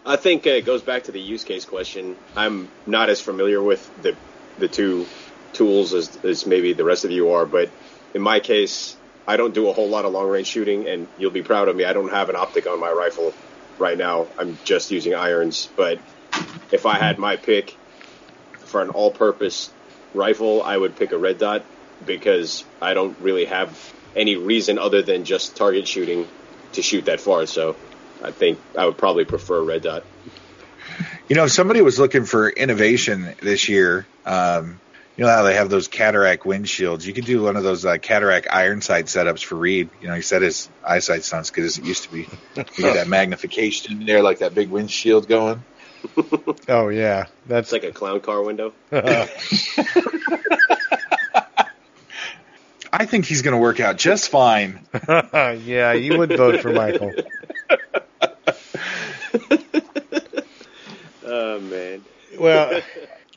I think it goes back to the use case question. I'm not as familiar with the the two tools as, as maybe the rest of you are, but in my case, I don't do a whole lot of long range shooting, and you'll be proud of me. I don't have an optic on my rifle right now. I'm just using irons. But if I had my pick for an all purpose rifle, I would pick a red dot because I don't really have any reason other than just target shooting to shoot that far. So I think I would probably prefer a red dot. You know, if somebody was looking for innovation this year, um, you know how they have those cataract windshields. You could do one of those uh, cataract iron sight setups for Reed. You know, he said his eyesight's not as good as it used to be. You get that magnification in there, like that big windshield going. Oh yeah, that's It's like a clown car window. I think he's going to work out just fine. yeah. You would vote for Michael. Oh man. Well,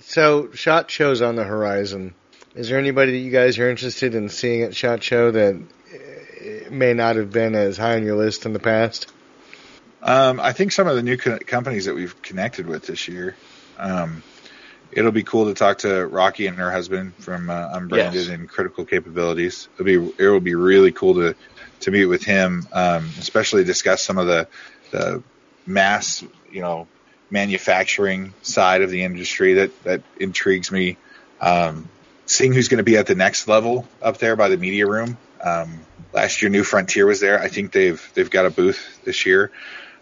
so shot shows on the horizon. Is there anybody that you guys are interested in seeing at shot show that uh, may not have been as high on your list in the past? Um, I think some of the new co- companies that we've connected with this year. Um, it'll be cool to talk to Rocky and her husband from uh, Unbranded Yes. and Critical Capabilities. It'll be it will be really cool to to meet with him, um, especially discuss some of the the mass you know manufacturing side of the industry that that intrigues me. Um, seeing who's going to be at the next level up there by the media room. Um, last year, New Frontier was there. I think they've they've got a booth this year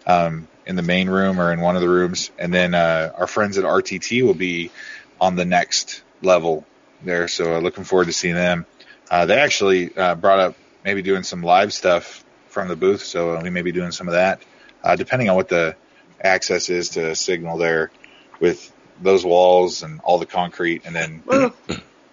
um, in the main room or in one of the rooms, and then uh, our friends at RTT will be on the next level there. So uh, looking forward to seeing them. Uh, they actually uh, brought up maybe doing some live stuff from the booth, so we may be doing some of that, uh, depending on what the access is to signal there with those walls and all the concrete, and then Well,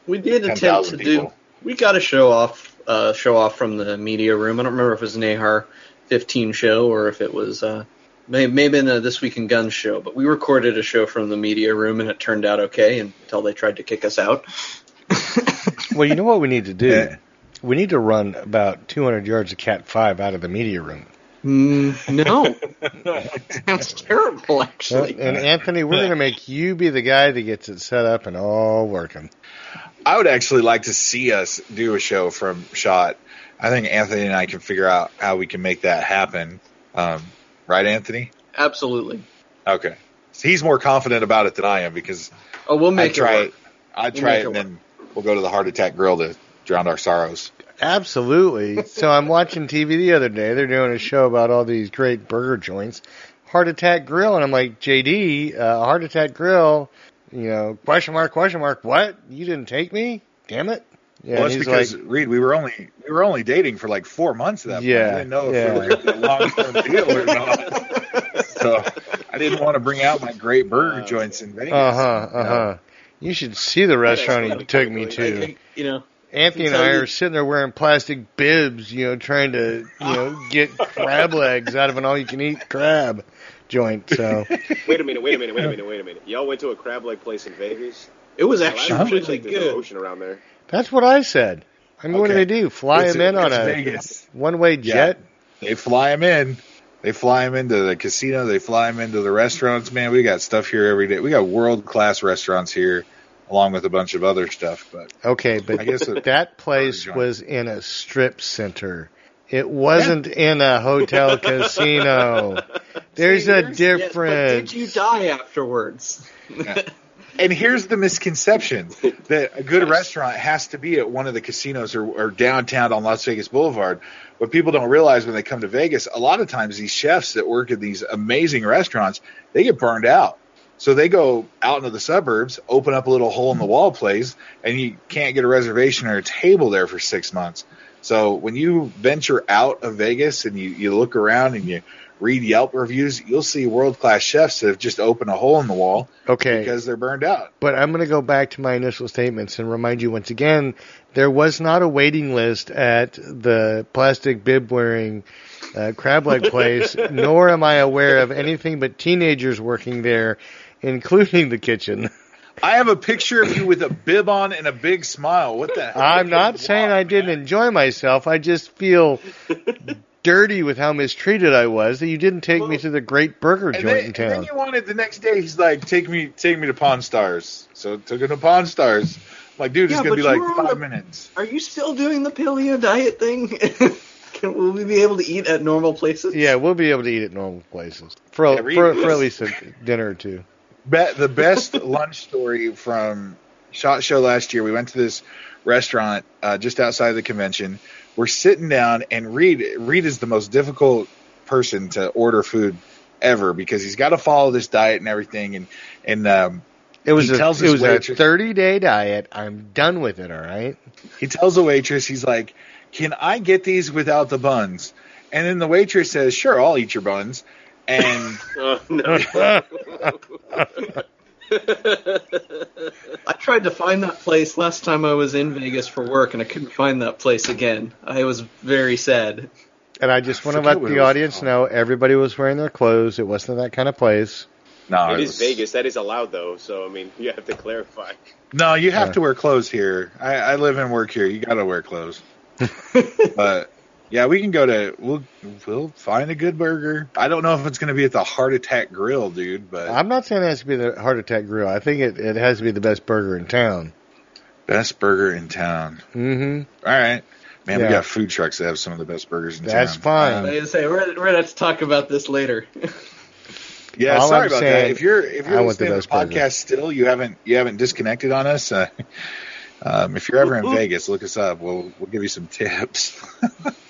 we did attempt 10,000 to do. We got a show off, uh, show off from the media room. I don't remember if it was an AHAR 15 show or if it was uh, may maybe in the This Week in Guns show. But we recorded a show from the media room and it turned out okay until they tried to kick us out. Well, you know what we need to do? Yeah. We need to run about 200 yards of Cat 5 out of the media room. Mm, no, sounds terrible. Actually, and Anthony, we're going to make you be the guy that gets it set up and all working. I would actually like to see us do a show from Shot. I think Anthony and I can figure out how we can make that happen. Um, right, Anthony? absolutely. Okay. So he's more confident about it than I am because Oh, we'll I make try it. it. Work. I'd We'll try make it it and then we'll go to the Heart Attack Grill to drown our sorrows. Absolutely. So I'm watching TV the other day. They're doing a show about all these great burger joints. Heart Attack Grill, and I'm like, JD, uh, Heart Attack Grill, you know, question mark, question mark, what? You didn't take me? Damn it. Yeah, well, and it's because like, Reed, we were only we were only dating for like four months at that Yeah, point. I didn't know if yeah. we were a long term deal or not. so I didn't want to bring out my great burger joints in Vegas. Uh huh. Uh huh. You should see the restaurant he took me to. I- you know, Anthony and I you- are sitting there wearing plastic bibs, you know, trying to, you know, get crab legs out of an all-you-can-eat crab joint. So Wait a minute, wait a minute, wait a minute, wait a minute. Y'all went to a crab leg place in Vegas? it was Well, actually I don't really think there's no good. ocean around there. that's what I said. I mean, what do Okay. they do? Fly It's- him in on it's a Vegas. one-way Yeah. jet? They fly them in. They fly them into the casino. They fly them into the restaurants. Man, we got stuff here every day. We got world class restaurants here, along with a bunch of other stuff. But Okay, but I guess it- that place was in a strip center. It wasn't in a hotel casino. There's a Yes, difference. but did you die afterwards? and here's the misconception that a good restaurant has to be at one of the casinos or, or downtown on Las Vegas Boulevard. What people don't realize when they come to Vegas, a lot of times these chefs that work at these amazing restaurants, they get burned out. So they go out into the suburbs, open up a little hole in the wall place, and you can't get a reservation or a table there for six months. So when you venture out of Vegas and you, you look around and you read Yelp reviews, you'll see world class chefs that have just opened a hole in the wall Okay, because they're burned out. but I'm going to go back to my initial statements and remind you once again there was not a waiting list at the plastic bib wearing uh, crab leg place, nor am I aware of anything but teenagers working there, including the kitchen. I have a picture of you with a bib on and a big smile. What the hell? I'm not saying I didn't enjoy myself. I just feel dirty with how mistreated I was that you didn't take me to the great burger And joint then, in and then you wanted the next day. He's like, "Take me, take me to Pawn Stars." So took him to Pawn Stars. I'm like, dude, it's Yeah, gonna be like you were on five the- minutes. Are you still doing the paleo diet thing? Can, will we be able to eat at normal places? Yeah, we'll be able to eat at normal places for Yeah, for, for, at least a dinner or two. Be- the best lunch story from Shot Show last year. We went to this restaurant uh, just outside the convention. We're sitting down, and Reed Reed is the most difficult person to order food ever because he's got to follow this diet and everything. And and um, It was He a tells it was a 30 day diet. I'm done with it. All right. he tells the waitress, he's like, "Can I get these without the buns?" And then the waitress says, "Sure, I'll eat your buns." And Oh. I tried to find that place last time I was in Vegas for work, and I couldn't find that place again. I was very sad. And I just want to let the audience called. know everybody was wearing their clothes. It wasn't that kind of place. no, It it is was- Vegas. That is allowed, though. So I mean, you have to clarify. No, you have Yeah. to wear clothes here. I, I live and work here. You got to wear clothes. but yeah, we can go to. We'll we'll find a good burger. I don't know if it's going to be at the Heart Attack Grill, dude. But I'm not saying it has to be the Heart Attack Grill. I think it, it has to be the best burger in town. best burger in town. Mm-hmm. All right, man. Yeah. We got food trucks that have some of the best burgers in That's town. That's fine. I say we're we're gonna have to talk about this later. Yeah, All sorry I'm about saying, that. If you're if I you're want the listening to the best burger. podcast still, you haven't you haven't disconnected on us. Uh, um, if you're ever in Vegas, look us up. We'll we'll give you some tips.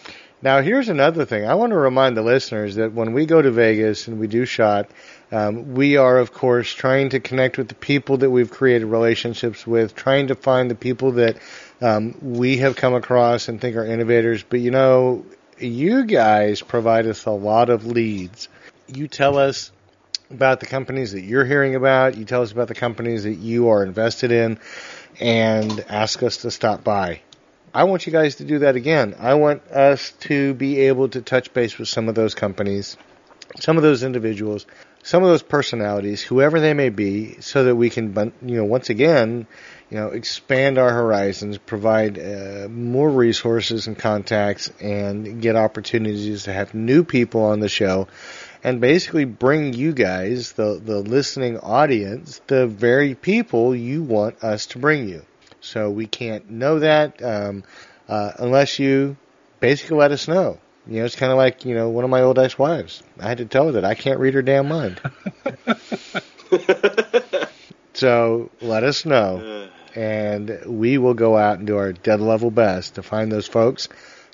Now, here's another thing. I want to remind the listeners that when we go to Vegas and we do shot, um, we are, of course, trying to connect with the people that we've created relationships with, trying to find the people that um, we have come across and think are innovators. But, you know, you guys provide us a lot of leads. You tell us about the companies that you're hearing about, you tell us about the companies that you are invested in, and ask us to stop by. I want you guys to do that again. I want us to be able to touch base with some of those companies, some of those individuals, some of those personalities, whoever they may be, so that we can, you know, once again, you know, expand our horizons, provide uh, more resources and contacts, and get opportunities to have new people on the show, and basically bring you guys, the the listening audience, the very people you want us to bring you. So we can't know that um, uh, unless you basically let us know. You know, it's kind of like you know one of my old ex-wives. I had to tell her that I can't read her damn mind. so let us know, and we will go out and do our dead level best to find those folks,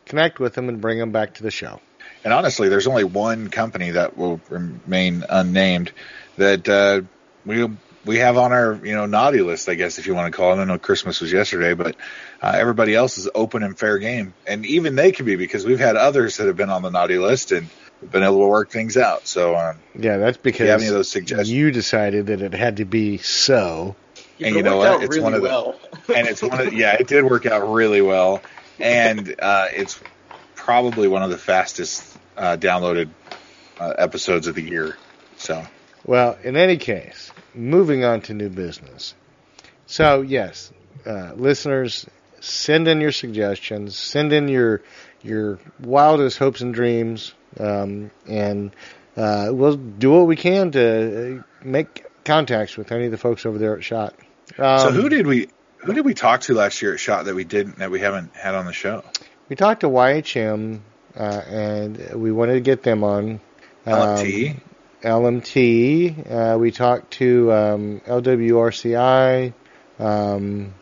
connect with them, and bring them back to the show. And honestly, there's only one company that will remain unnamed that uh, we we have on our you know naughty list, I guess if you want to call it. I know Christmas was yesterday, but uh, everybody else is open and fair game, and even they can be because we've had others that have been on the naughty list, and been able to work things out. So um, Yeah, that's if you because have any of those suggestions, you decided that it had to be so. And you know what? It's really one of the- well. and it's one of yeah, it did work out really well, and uh, it's probably one of the fastest uh, downloaded uh, episodes of the year. So Well, in any case, moving on to new business. So, yes, uh, listeners, send in your suggestions, send in your your wildest hopes and dreams, um, and uh, we'll do what we can to uh, make contacts with any of the folks over there at Shot. Um, so who did we who did we talk to last year at Shot that we didn't that we haven't had on the show? we talked to YHM, uh, and we wanted to get them on. Um, LMT. LMT. Uh, we talked to um, LWRCI. Um,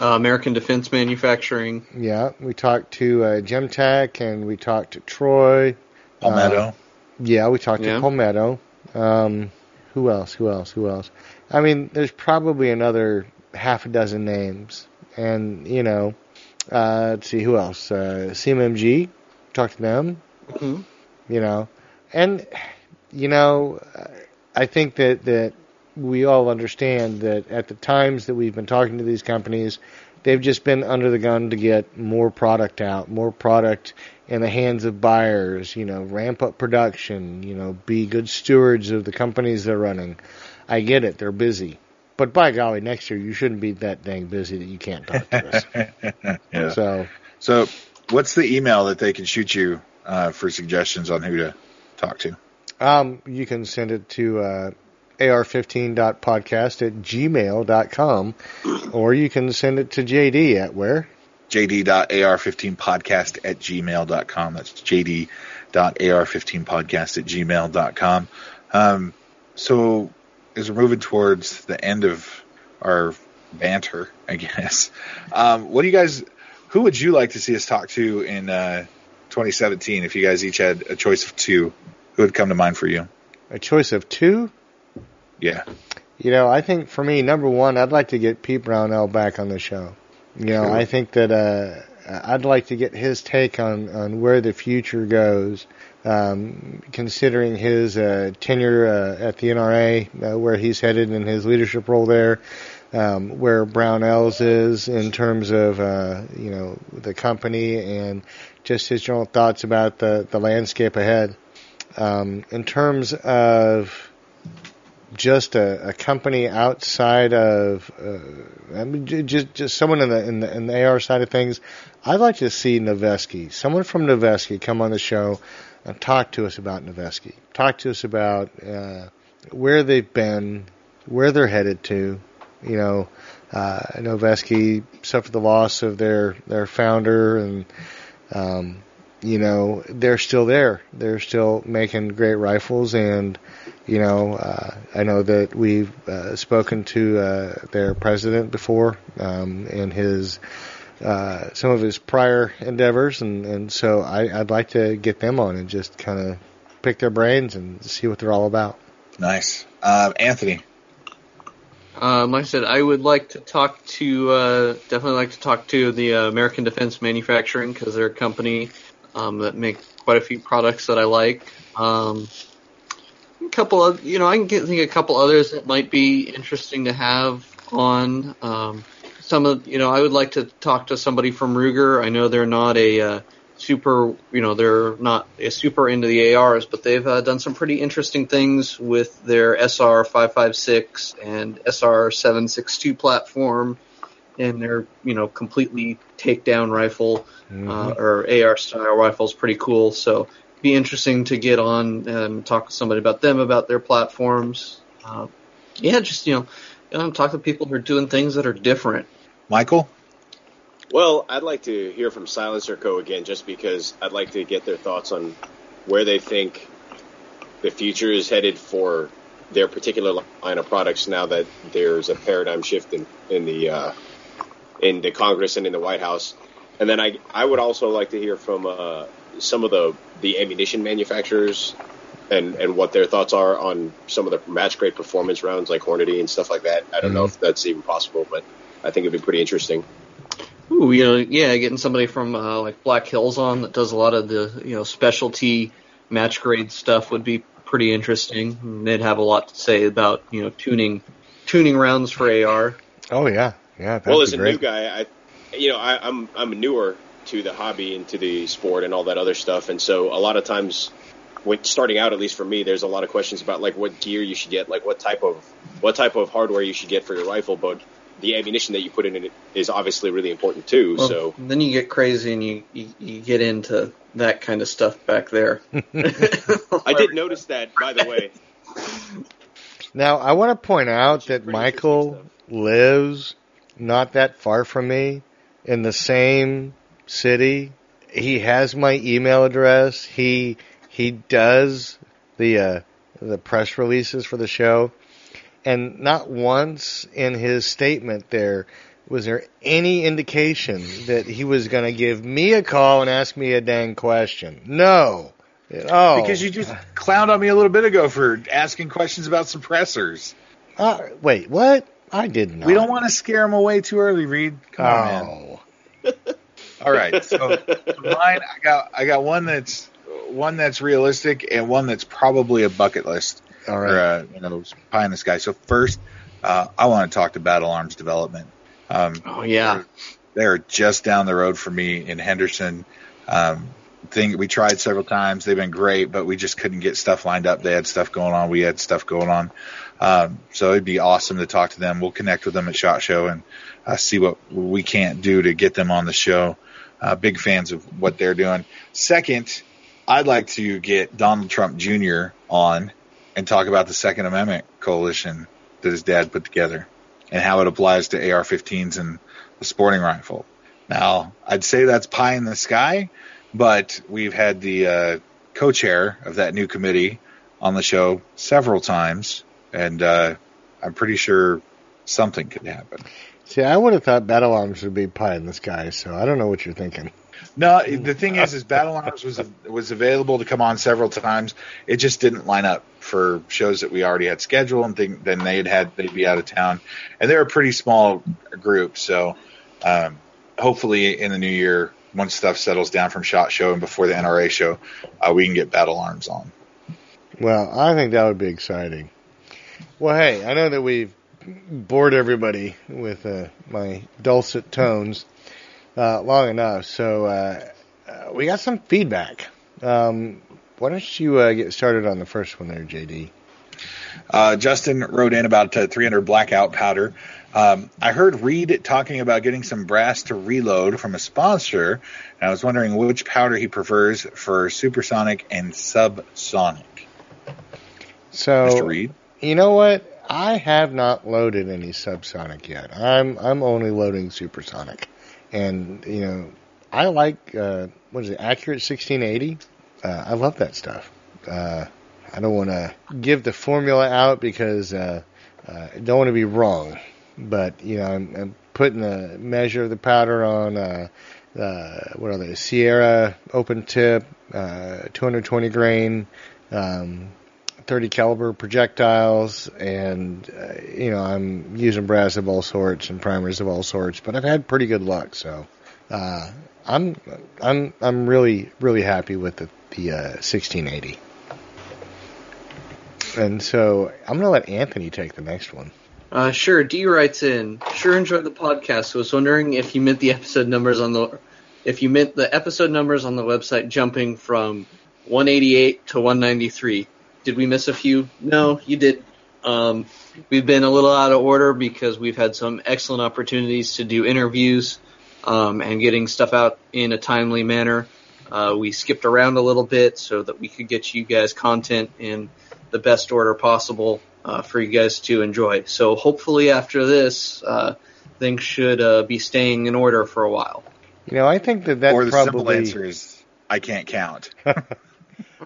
Uh, American Defense Manufacturing. yeah, we talked to uh, Gemtech and we talked to Troy. Palmetto. Yeah, we talked Yeah. to Palmetto. Um, who else? Who else? Who else? I mean, there's probably another half a dozen names, and you know, uh, let's see who else. Uh, CMMG. Talked to them. Mhm. You know, and you know, I think that that we all understand that at the times that we've been talking to these companies, they've just been under the gun to get more product out, more product in the hands of buyers, you know, ramp up production, you know, be good stewards of the companies they're running. I get it, they're busy. But by golly, next year you shouldn't be that dang busy that you can't talk to us. yeah. so, So, what's the email that they can shoot you uh, for suggestions on who to talk to? Um, you can send it to uh, ar15.podcast at gmail.com or you can send it to JD at where? jd.ar15podcast at gmail.com. That's jd.ar15podcast at gmail.com. Um, so, as we're moving towards the end of our banter, I guess, um, what do you guys, who would you like to see us talk to in uh, 2017 if you guys each had a choice of two? Who would come to mind for you? A choice of two? Yeah. You know, I think for me, number one, I'd like to get Pete Brownell back on the show. You know, Sure. I think that uh, I'd like to get his take on, on where the future goes, um, considering his uh, tenure uh, at the NRA, uh, where he's headed in his leadership role there, um, where Brownell's is in terms of uh, you know the company and just his general thoughts about the the landscape ahead. Um, in terms of just a, a company outside of, uh, I mean, just just someone in the in the in the AR side of things. I'd like to see Noveske, someone from Noveske, come on the show and talk to us about Noveske. Talk to us about uh, where they've been, where they're headed to. You know, uh, Noveske suffered the loss of their their founder, and um, you know they're still there. They're still making great rifles, and you know, uh, I know that we've uh, spoken to uh, their president before um, and his uh, some of his prior endeavors, and, and so I, I'd like to get them on and just kind of pick their brains and see what they're all about. Nice. Um, Anthony. Um, like I said, I would like to talk to uh, definitely like to talk to the uh, American Defense Manufacturing because they're a company um, that make quite a few products that I like. Um, a couple of you know I can get, think a couple others that might be interesting to have on. Um, some of you know I would like to talk to somebody from Ruger. I know they're not a uh, super you know they're not a super into the ARs, but they've uh, done some pretty interesting things with their SR five five six and SR seven six two platform, and their you know completely takedown rifle uh, or AR style rifle is pretty cool. So it'd be interesting to get on and talk to somebody about them about their platforms. Uh, yeah, just you know, you know, talk to people who are doing things that are different. Michael? Well, I'd like to hear from Silencer Co. again, just because I'd like to get their thoughts on where they think the future is headed for their particular line of products now that there's a paradigm shift in, in the uh, in the Congress and in the White House. And then I I would also like to hear from uh, some of the the ammunition manufacturers and and what their thoughts are on some of the match grade performance rounds like Hornady and stuff like that. I don't know if that's even possible, but I think it'd be pretty interesting. Ooh, you know, yeah, getting somebody from uh, like Black Hills on that does a lot of the you know specialty match grade stuff would be pretty interesting. And they'd have a lot to say about you know tuning tuning rounds for AR. Oh yeah, yeah. Well, as a great. new guy, I you know I, I'm I'm newer to the hobby and to the sport and all that other stuff, and so a lot of times when starting out, at least for me, there's a lot of questions about like what gear you should get, like what type of what type of hardware you should get for your rifle, but the ammunition that you put in it is obviously really important too. Well, so then you get crazy and you, you, you get into that kind of stuff back there. I did notice that, by the way. Now I want to point out that Michael lives not that far from me in the same city. He has my email address. He he does the uh, the press releases for the show, and not once in his statement there was there any indication that he was going to give me a call and ask me a dang question. No. Oh, because you just clowned on me a little bit ago for asking questions about suppressors. Uh, wait, what? I did not. We don't want to scare him away too early, Reed. Come oh. on, man. All right, so mine, I got I got one that's one that's realistic and one that's probably a bucket list. All right. Or, uh, you know, pie in the sky. So first, uh, I want to talk to Battle Arms Development. Um, oh yeah. They're, they're, just down the road for me in Henderson. Um, thing we tried several times. They've been great, but we just couldn't get stuff lined up. They had stuff going on. We had stuff going on. Um, so it'd be awesome to talk to them. We'll connect with them at Shot Show and uh, see what we can't do to get them on the show. Uh, big fans of what they're doing. Second, I'd like to get Donald Trump Jr. on and talk about the Second Amendment coalition that his dad put together and how it applies to AR-15s and the sporting rifle. Now, I'd say that's pie in the sky, but we've had the uh, co-chair of that new committee on the show several times, and uh, I'm pretty sure something could happen. See, I would have thought battle arms would be pie in the sky, so I don't know what you're thinking. No, the thing is, is Battle Arms was was available to come on several times. It just didn't line up for shows that we already had scheduled, and think, then they'd had they'd be out of town, and they're a pretty small group. So, um, hopefully, in the new year, once stuff settles down from Shot Show and before the NRA show, uh, we can get Battle Arms on. Well, I think that would be exciting. Well, hey, I know that we've bored everybody with uh, my dulcet tones uh, long enough. So uh, uh, we got some feedback. Um, why don't you uh, get started on the first one there, JD? Uh, Justin wrote in about 300 blackout powder. Um, I heard Reed talking about getting some brass to reload from a sponsor, and I was wondering which powder he prefers for supersonic and subsonic. So, Mr. Reed, you know what? I have not loaded any subsonic yet. I'm I'm only loading supersonic and you know, I like uh, what is it, accurate 1680. Uh, I love that stuff. Uh, I don't want to give the formula out because uh, uh, I don't want to be wrong, but you know, I'm, I'm putting a measure of the powder on uh, uh, what are they? Sierra open tip, uh, 220 grain. Um, 30 caliber projectiles and uh, you know I'm using brass of all sorts and primers of all sorts but I've had pretty good luck so uh, I'm I'm I'm really really happy with the the uh, 1680 and so I'm gonna let Anthony take the next one uh, sure D writes in sure enjoyed the podcast was wondering if you meant the episode numbers on the if you meant the episode numbers on the website jumping from 188 to 193 did we miss a few? No, you did. Um, we've been a little out of order because we've had some excellent opportunities to do interviews um, and getting stuff out in a timely manner. Uh, we skipped around a little bit so that we could get you guys content in the best order possible uh, for you guys to enjoy. So hopefully after this, uh, things should uh, be staying in order for a while. You know, I think that that or the probably... simple answer is I can't count.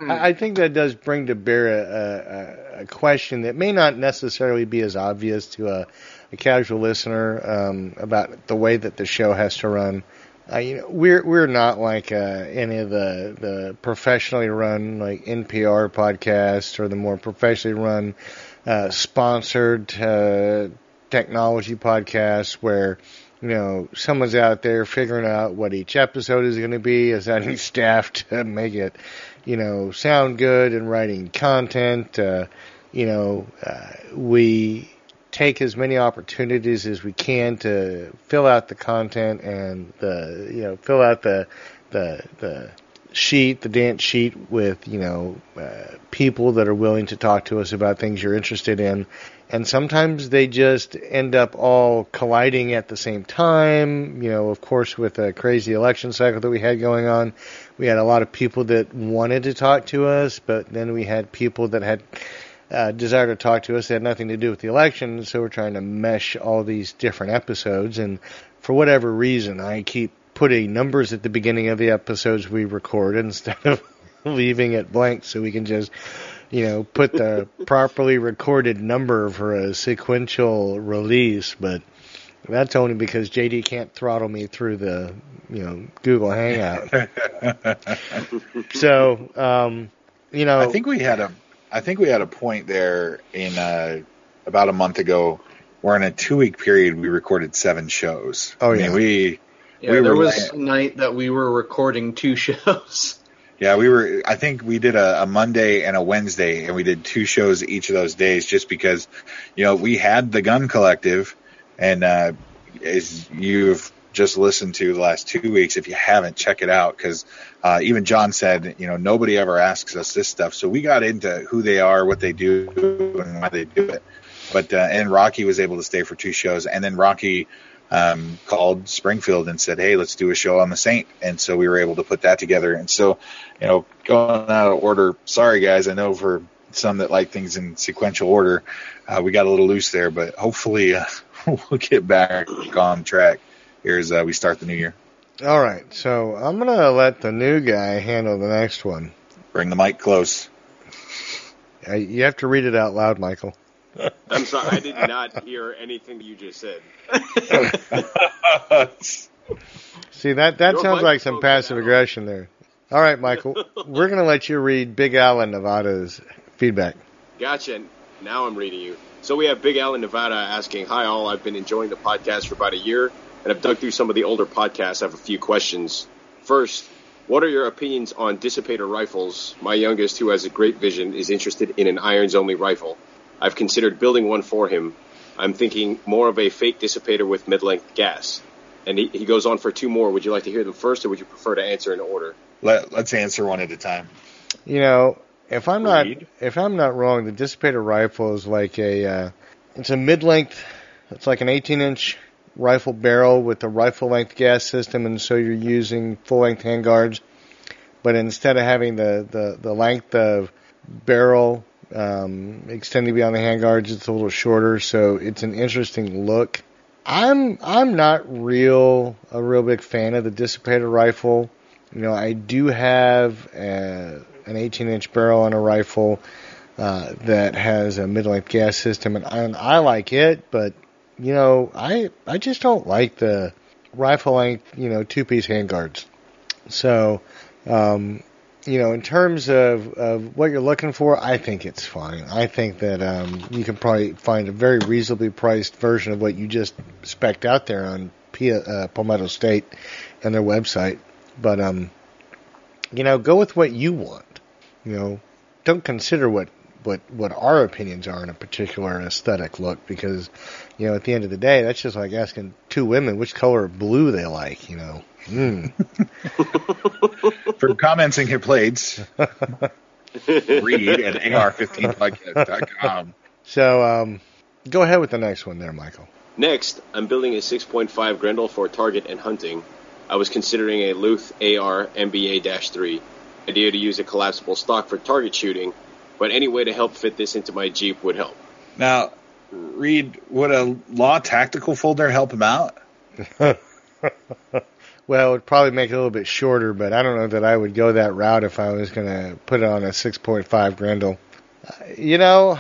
I think that does bring to bear a, a, a, question that may not necessarily be as obvious to a, a casual listener um, about the way that the show has to run. Uh, you know, we're we're not like uh, any of the the professionally run like NPR podcasts or the more professionally run uh, sponsored uh, technology podcasts where you know, someone's out there figuring out what each episode is going to be, is assigning staff to make it, you know, sound good and writing content. Uh, you know, uh, we take as many opportunities as we can to fill out the content and the, you know, fill out the, the, the sheet, the dance sheet with, you know, uh, people that are willing to talk to us about things you're interested in and sometimes they just end up all colliding at the same time. You know, of course, with a crazy election cycle that we had going on, we had a lot of people that wanted to talk to us, but then we had people that had uh, desire to talk to us that had nothing to do with the election. So we're trying to mesh all these different episodes, and for whatever reason, I keep putting numbers at the beginning of the episodes we record instead of leaving it blank so we can just you know, put the properly recorded number for a sequential release, but that's only because JD can't throttle me through the, you know, Google Hangout. so, um, you know, I think we had a, I think we had a point there in uh, about a month ago, where in a two week period we recorded seven shows. Oh I yeah, mean, we. Yeah, we there was a night that we were recording two shows. Yeah, we were. I think we did a, a, Monday and a Wednesday, and we did two shows each of those days, just because, you know, we had the Gun Collective, and uh, as you've just listened to the last two weeks, if you haven't, check it out because uh, even John said, you know, nobody ever asks us this stuff, so we got into who they are, what they do, and why they do it. But uh, and Rocky was able to stay for two shows, and then Rocky um, called Springfield and said, "Hey, let's do a show on the Saint," and so we were able to put that together. And so, you know, going out of order. Sorry, guys. I know for some that like things in sequential order, uh, we got a little loose there, but hopefully uh, we'll get back on track here as uh, we start the new year. All right, so I'm gonna let the new guy handle the next one. Bring the mic close. you have to read it out loud, Michael. I'm sorry, I did not hear anything you just said. See that that Your sounds like some passive out. aggression there. All right, Michael, we're gonna let you read Big Al Nevada's feedback. Gotcha. Now I'm reading you. So we have Big Al in Nevada asking, Hi all, I've been enjoying the podcast for about a year and I've dug through some of the older podcasts. I have a few questions. First, what are your opinions on dissipator rifles? My youngest, who has a great vision, is interested in an irons only rifle. I've considered building one for him. I'm thinking more of a fake dissipator with mid length gas. And he, he goes on for two more. Would you like to hear them first or would you prefer to answer in order? Let, let's answer one at a time. You know, if I'm not Read. if I'm not wrong, the dissipator rifle is like a uh, it's a mid length. It's like an 18 inch rifle barrel with a rifle length gas system, and so you're using full length handguards. But instead of having the the, the length of barrel um, extending beyond the handguards, it's a little shorter. So it's an interesting look. I'm I'm not real a real big fan of the dissipator rifle. You know, I do have uh an 18 inch barrel on a rifle uh, that has a mid length gas system, and, and I like it, but you know, I I just don't like the rifle length, you know, two piece handguards. So, um, you know, in terms of, of what you're looking for, I think it's fine. I think that um, you can probably find a very reasonably priced version of what you just specced out there on P- uh, Palmetto State and their website. But um, you know, go with what you want. You know, don't consider what what what our opinions are in a particular aesthetic look because you know at the end of the day that's just like asking two women which color of blue they like. You know. Mm. For comments and complaints, read at ar15podcast.com. So um, go ahead with the next one there, Michael. Next, I'm building a 6.5 Grendel for target and hunting. I was considering a Luth AR MBA-3. Idea to use a collapsible stock for target shooting, but any way to help fit this into my Jeep would help. Now, Reed, would a law tactical folder help him out? Well, it would probably make it a little bit shorter, but I don't know that I would go that route if I was going to put it on a 6.5 Grendel. Uh, you know,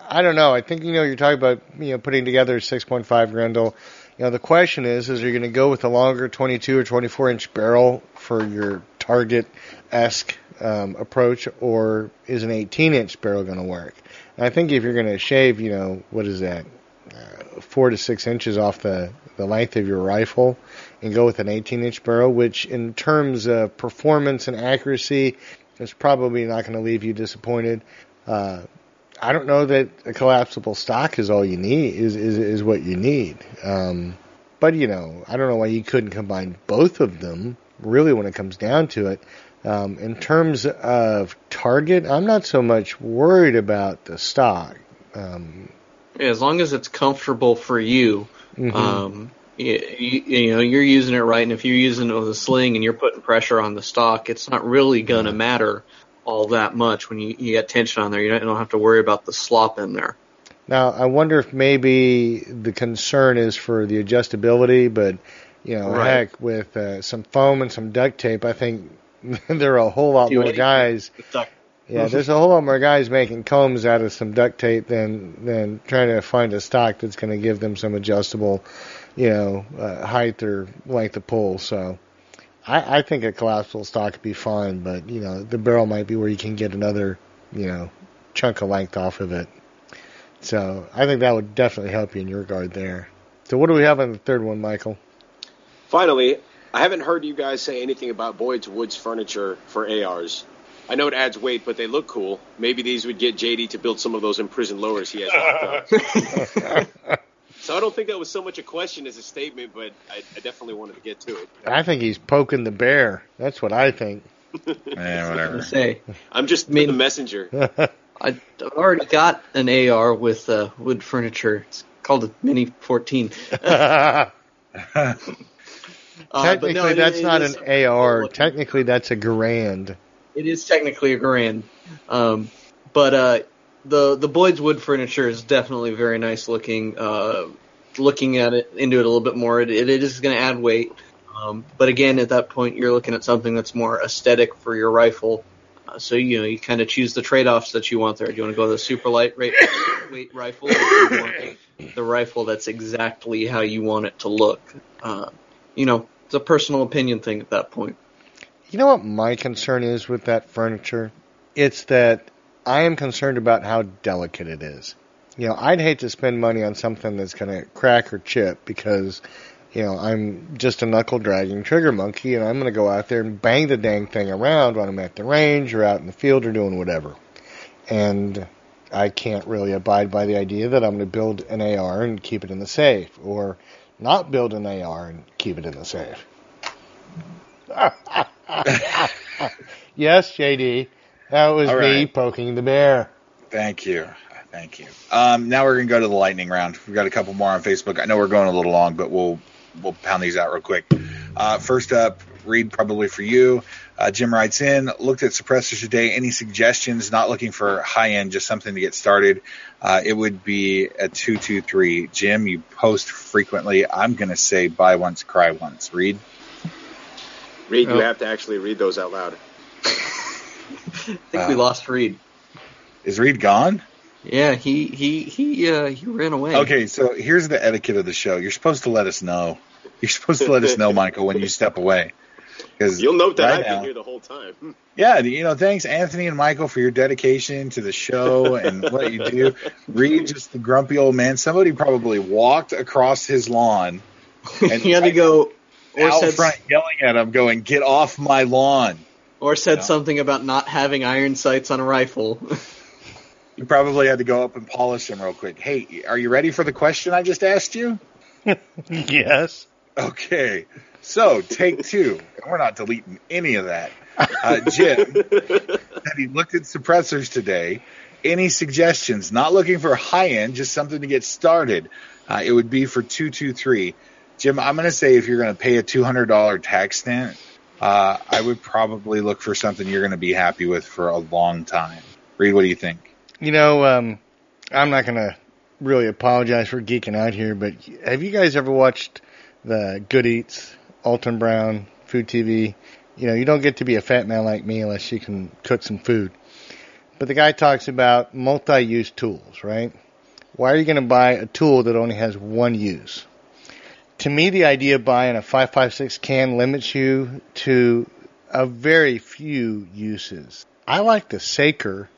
I don't know. I think you know you're talking about you know putting together a 6.5 Grendel. You know, the question is, is you're going to go with a longer 22 or 24 inch barrel for your target esque um, approach, or is an 18 inch barrel going to work? And I think if you're going to shave, you know, what is that, uh, four to six inches off the the length of your rifle and go with an 18 inch barrel, which in terms of performance and accuracy is probably not going to leave you disappointed. Uh, I don't know that a collapsible stock is all you need is is, is what you need. Um, but you know, I don't know why you couldn't combine both of them. Really, when it comes down to it, um, in terms of target, I'm not so much worried about the stock. Um, yeah, as long as it's comfortable for you, mm-hmm. um, you, you, know, you're using it right, and if you're using it with a sling and you're putting pressure on the stock, it's not really going to matter all that much when you, you get tension on there. You don't, you don't have to worry about the slop in there. Now, I wonder if maybe the concern is for the adjustability, but you know, right. heck, with uh, some foam and some duct tape, I think there are a whole lot more guys. Yeah, there's a whole lot more guys making combs out of some duct tape than than trying to find a stock that's going to give them some adjustable, you know, uh, height or length of pull. So, I, I think a collapsible stock would be fine, but you know, the barrel might be where you can get another, you know, chunk of length off of it. So, I think that would definitely help you in your regard there. So, what do we have on the third one, Michael? Finally, I haven't heard you guys say anything about Boyd's Woods furniture for ARs. I know it adds weight, but they look cool. Maybe these would get JD to build some of those imprisoned lowers he has so I don't think that was so much a question as a statement, but I, I definitely wanted to get to it. I think he's poking the bear. That's what I think. yeah, whatever. Say, I'm just I mean, the messenger. I've already got an AR with uh, wood furniture. It's called a Mini 14. Uh, technically, no, that's not an AR. Technically, that's a Garand. It is technically a Garand, um, but uh, the the Boyd's wood furniture is definitely very nice looking. Uh, looking at it into it a little bit more, it, it is going to add weight. Um, but again, at that point, you're looking at something that's more aesthetic for your rifle. Uh, so you know you kind of choose the trade-offs that you want there. Do you want to go with a super light weight rifle, or do you want the rifle that's exactly how you want it to look? Uh, you know, it's a personal opinion thing at that point. You know what my concern is with that furniture? It's that I am concerned about how delicate it is. You know, I'd hate to spend money on something that's going to crack or chip because, you know, I'm just a knuckle dragging trigger monkey and I'm going to go out there and bang the dang thing around when I'm at the range or out in the field or doing whatever. And I can't really abide by the idea that I'm going to build an AR and keep it in the safe or not build an AR and keep it in the safe. yes, JD. That was right. me poking the bear. Thank you. Thank you. Um, now we're gonna go to the lightning round. We've got a couple more on Facebook. I know we're going a little long, but we'll we'll pound these out real quick. Uh, first up, Reed, probably for you. Uh, Jim writes in, looked at suppressors today. Any suggestions? Not looking for high end, just something to get started. Uh, it would be a two two three. Jim, you post frequently. I'm gonna say buy once, cry once. Reed. Reed, you oh. have to actually read those out loud. I think uh, we lost Reed. Is Reed gone? Yeah, he he he uh, he ran away. Okay, so here's the etiquette of the show. You're supposed to let us know. You're supposed to let us know, Michael, when you step away. Because you'll note that right I've now, been here the whole time. Yeah, you know, thanks Anthony and Michael for your dedication to the show and what you do. Reed, just the grumpy old man. Somebody probably walked across his lawn. And he had to go out front yelling at him, going, "Get off my lawn!" Or said something about not having iron sights on a rifle. you probably had to go up and polish him real quick. Hey, are you ready for the question I just asked you? yes. Okay. So, take two. We're not deleting any of that. Uh, Jim said he looked at suppressors today. Any suggestions? Not looking for high end, just something to get started. Uh, it would be for 223. Jim, I'm going to say if you're going to pay a $200 tax stamp, uh, I would probably look for something you're going to be happy with for a long time. Reed, what do you think? You know, um, I'm not going to really apologize for geeking out here, but have you guys ever watched the Good Eats, Alton Brown, Food TV? You know, you don't get to be a fat man like me unless you can cook some food. But the guy talks about multi-use tools, right? Why are you going to buy a tool that only has one use? to me, the idea of buying a 556 can limits you to a very few uses. I like the Saker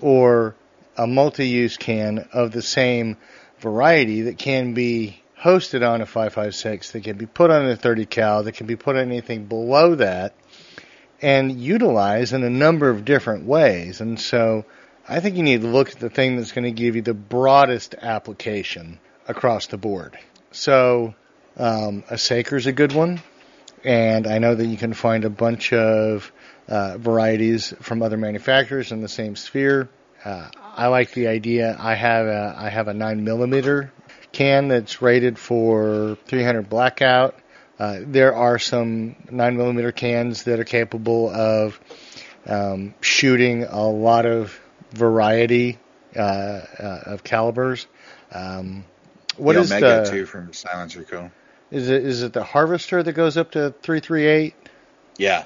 or a multi-use can of the same variety that can be hosted on a 5.56, that can be put on a 30 cal, that can be put on anything below that, and utilized in a number of different ways. And so I think you need to look at the thing that's going to give you the broadest application across the board. So um, a Saker is a good one, and I know that you can find a bunch of uh, varieties from other manufacturers in the same sphere. Uh, I like the idea. I have a I have a nine millimeter can that's rated for 300 blackout. Uh, there are some nine millimeter cans that are capable of um, shooting a lot of variety uh, uh, of calibers. Um, what the is Omega the too from Silencer Co. is it is it the Harvester that goes up to 338? Yeah,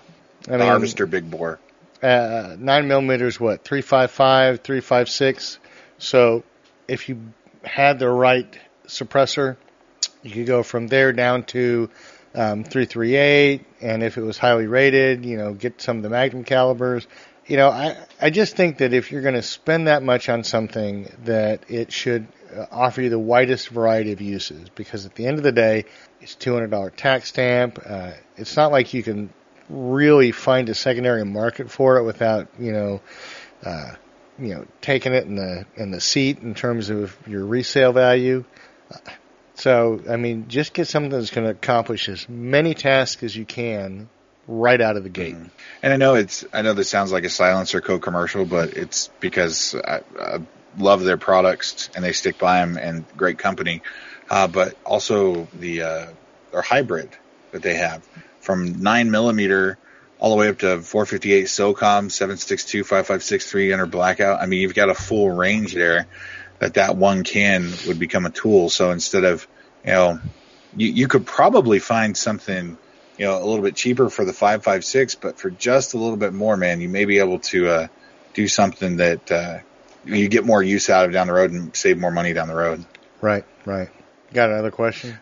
I the mean, Harvester Big Bore. uh, nine millimeters, what 355, 356. So if you had the right suppressor, you could go from there down to um, three three eight, and if it was highly rated, you know, get some of the Magnum calibers. You know, I I just think that if you're going to spend that much on something, that it should uh, offer you the widest variety of uses. Because at the end of the day, it's two hundred dollar tax stamp. Uh, it's not like you can really find a secondary market for it without you know uh, you know taking it in the in the seat in terms of your resale value. So I mean, just get something that's going to accomplish as many tasks as you can right out of the gate. And I know it's I know this sounds like a Silencer Co commercial, but it's because I, I love their products and they stick by them and great company. Uh, but also the uh, their hybrid that they have from nine millimeter all the way up to 458 SOCOM 762 556 300 blackout. I mean, you've got a full range there that that one can would become a tool. So instead of you know you, you could probably find something you know, a little bit cheaper for the 556, but for just a little bit more, man, you may be able to uh, do something that uh, you get more use out of down the road and save more money down the road. Right, right. Got another question?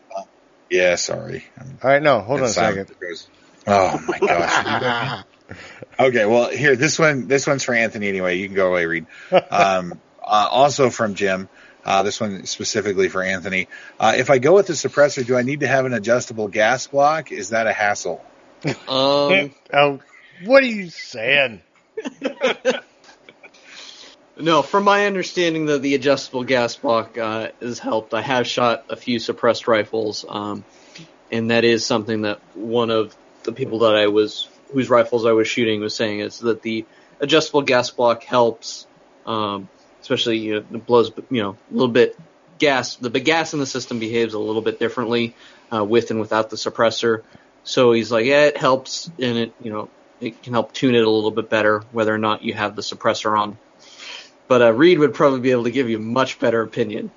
Yeah, sorry. I'm- All right, no, hold on a second. goes- Oh my gosh. okay, well here this one this one's for Anthony anyway. You can go away, Reed. Um, uh, also from Jim. Uh, this one specifically for Anthony. Uh, if I go with the suppressor, do I need to have an adjustable gas block? Is that a hassle? Um, oh, what are you saying? no, from my understanding, the the adjustable gas block uh, has helped. I have shot a few suppressed rifles, um, and that is something that one of the people that I was whose rifles I was shooting was saying is that the adjustable gas block helps, um, especially you know, it blows you know a little bit gas. The gas in the system behaves a little bit differently uh, with and without the suppressor. So he's like, yeah, it helps, and it you know it can help tune it a little bit better, whether or not you have the suppressor on. But uh, Reed would probably be able to give you a much better opinion.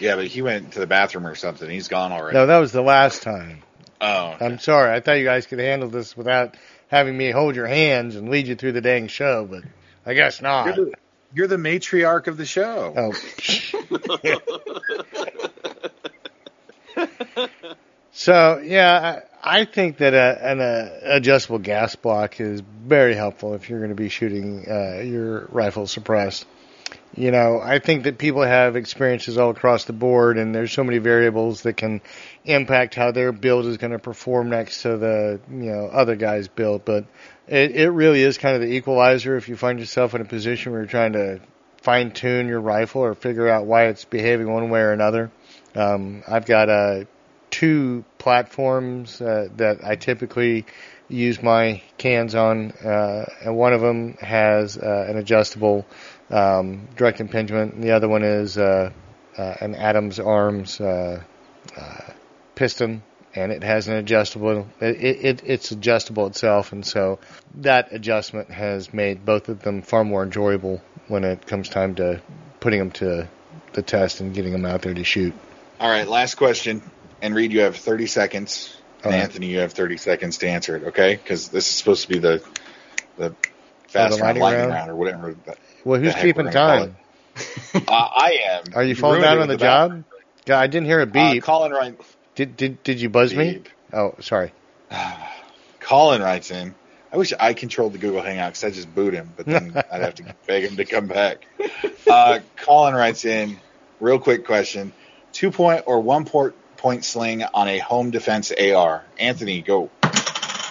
Yeah, but he went to the bathroom or something. He's gone already. No, that was the last time. Oh, I'm sorry. I thought you guys could handle this without having me hold your hands and lead you through the dang show, but I guess not. you're the, you're the matriarch of the show. Oh. so yeah, I, I think that a, an uh, adjustable gas block is very helpful if you're going to be shooting uh, your rifle suppressed. You know, I think that people have experiences all across the board, and there's so many variables that can impact how their build is going to perform next to the you know other guy's build. But it, it really is kind of the equalizer if you find yourself in a position where you're trying to fine tune your rifle or figure out why it's behaving one way or another. Um, I've got uh, two platforms uh, that I typically use my cans on, uh, and one of them has uh, an adjustable um, direct impingement, and the other one is uh, uh, an Adams Arms piston, and it has an adjustable. It, it, it's adjustable itself, and so that adjustment has made both of them far more enjoyable when it comes time to putting them to the test and getting them out there to shoot. All right, last question. And Reed, you have 30 seconds. Right. Anthony, you have 30 seconds to answer it, okay? Because this is supposed to be the the fast round, lightning lightning round? round, or whatever. Well, who's keeping time? Uh, I am. Are you falling down on the about- job? God, I didn't hear a Uh, beep. Colin, write, did did did you buzz me? Oh, sorry. Colin writes in. I wish I controlled the Google Hangout because I just boot him, but then I'd have to beg him to come back. Uh, Colin writes in. Real quick question: two point or one port point sling on a home defense AR? Anthony, go.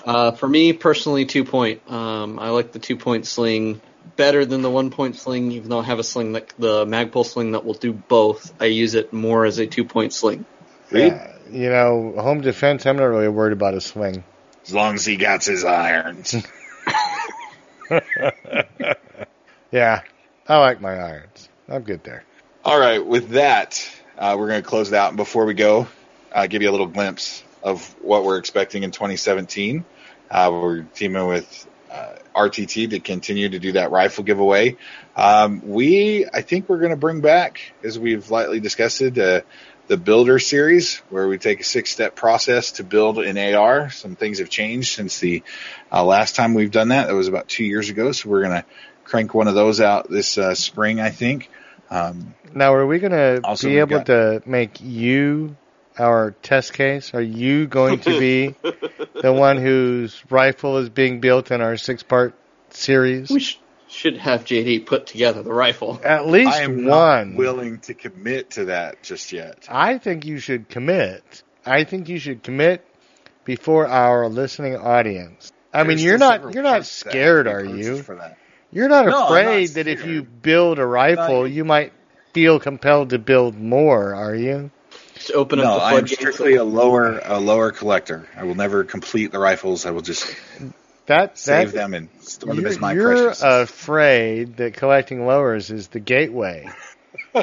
Uh, for me personally, two point. Um, I like the two point sling better than the one point sling, even though I have a sling that the Magpul sling that will do both. I use it more as a two point sling. Yeah, you know, home defense. I'm not really worried about his swing. As long as he got his irons. yeah, I like my irons. I'm good there. All right, with that, uh, we're going to close it out. And before we go, uh, give you a little glimpse of what we're expecting in 2017. Uh, we're teaming with uh, RTT to continue to do that rifle giveaway. Um, we, I think we're going to bring back, as we've lightly discussed it, uh, the builder series where we take a six step process to build an AR. Some things have changed since the uh, last time we've done that. That was about two years ago. So we're going to crank one of those out this uh, spring, I think. Um, now, are we going to be able got, to make you our test case? Are you going to be the one whose rifle is being built in our six part series? We sh- should have JD put together the rifle. At least I am one. willing to commit to that just yet. I think you should commit. I think you should commit before our listening audience. I There's mean, you're not you're not scared, are you? You're not no, afraid not that if you build a rifle, you might feel compelled to build more, are you? Just open no, up the I'm strictly a lower a lower collector. I will never complete the rifles. I will just that, save them and store them as my you're precious. afraid that collecting lowers is the gateway.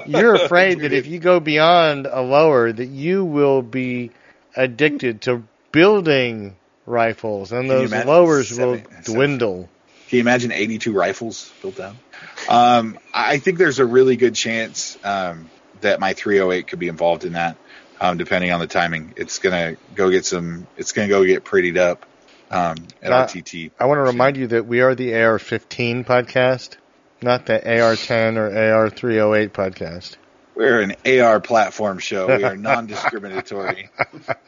You're afraid that if you go beyond a lower, that you will be addicted to building rifles, and those lowers seven, will dwindle. Can you imagine 82 rifles built down? Um, I think there's a really good chance um, that my 308 could be involved in that, um, depending on the timing. It's gonna go get some. It's gonna go get prettied up um, at now, RTT. I want to remind you that we are the AR15 podcast, not the AR10 or AR308 podcast. We're an AR platform show. We are non-discriminatory.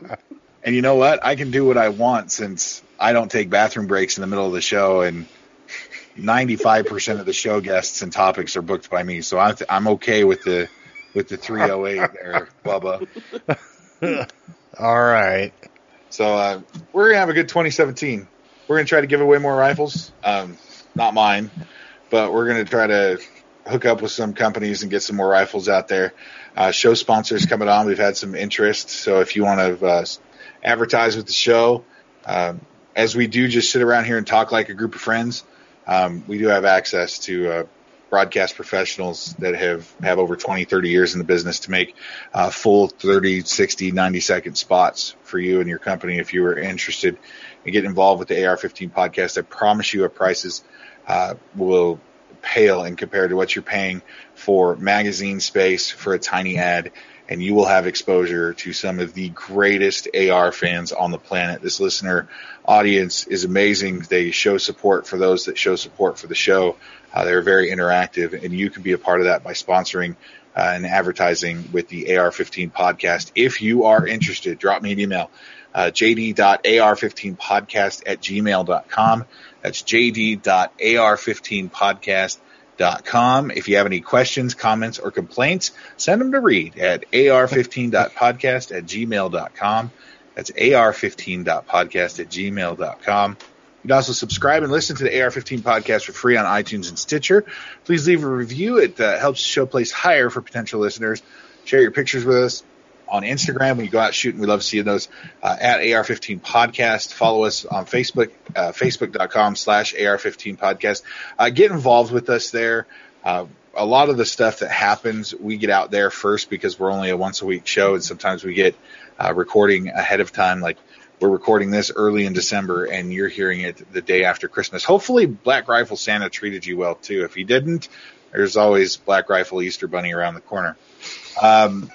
and you know what? I can do what I want since I don't take bathroom breaks in the middle of the show and 95% of the show guests and topics are booked by me. So I'm, I'm okay with the, with the 308 there, Bubba. All right. So, uh, we're to have a good 2017. We're to try to give away more rifles. Um, not mine, but we're to try to hook up with some companies and get some more rifles out there. Uh, show sponsors coming on. We've had some interest. So if you want to, uh, advertise with the show, um, as we do just sit around here and talk like a group of friends, um, we do have access to uh, broadcast professionals that have, have over 20, 30 years in the business to make uh, full 30, 60, 90 second spots for you and your company if you are interested in getting involved with the AR-15 podcast. I promise you our prices uh, will pale in compared to what you're paying for magazine space for a tiny ad and you will have exposure to some of the greatest AR fans on the planet. This listener audience is amazing. They show support for those that show support for the show. Uh, they're very interactive, and you can be a part of that by sponsoring uh, and advertising with the AR15 podcast. If you are interested, drop me an email. Uh, jd.ar15podcast at gmail.com. That's jd.ar15podcast ar15.com. If you have any questions, comments, or complaints, send them to Reed at ar15.podcast at gmail.com. That's ar15.podcast at gmail.com. You can also subscribe and listen to the AR15 podcast for free on iTunes and Stitcher. Please leave a review. It uh, helps the show place higher for potential listeners. Share your pictures with us on Instagram when you go out shooting. We love seeing those uh, at AR15 Podcast. Follow us on Facebook, uh, facebook.com slash AR15 Podcast. Uh, get involved with us there. Uh, a lot of the stuff that happens, we get out there first because we're only a once a week show, and sometimes we get uh, recording ahead of time. Like we're recording this early in December, and you're hearing it the day after Christmas. Hopefully, Black Rifle Santa treated you well too. If he didn't, there's always Black Rifle Easter Bunny around the corner. Um,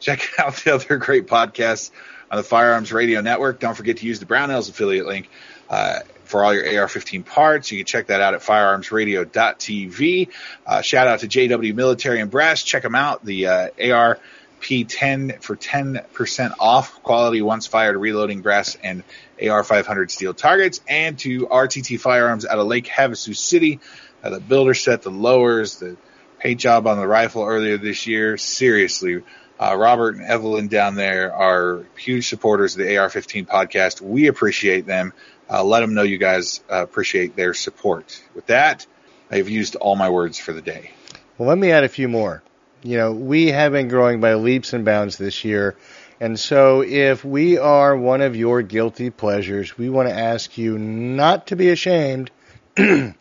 check out the other great podcasts on the Firearms Radio Network. Don't forget to use the Brownells affiliate link uh, for all your AR-15 parts. You can check that out at firearmsradio.tv. Uh, shout out to JW Military and Brass. Check them out. The uh, AR P10 for 10% off quality once fired reloading brass and AR 500 steel targets and to RTT firearms out of Lake Havasu City. Uh, the builder set, the lowers, the paint job on the rifle earlier this year. Seriously, Uh, Robert and Evelyn down there are huge supporters of the AR-15 podcast. We appreciate them. Uh, let them know you guys uh, appreciate their support. With that, I've used all my words for the day. Well, let me add a few more. You know, we have been growing by leaps and bounds this year. And so if we are one of your guilty pleasures, we want to ask you not to be ashamed to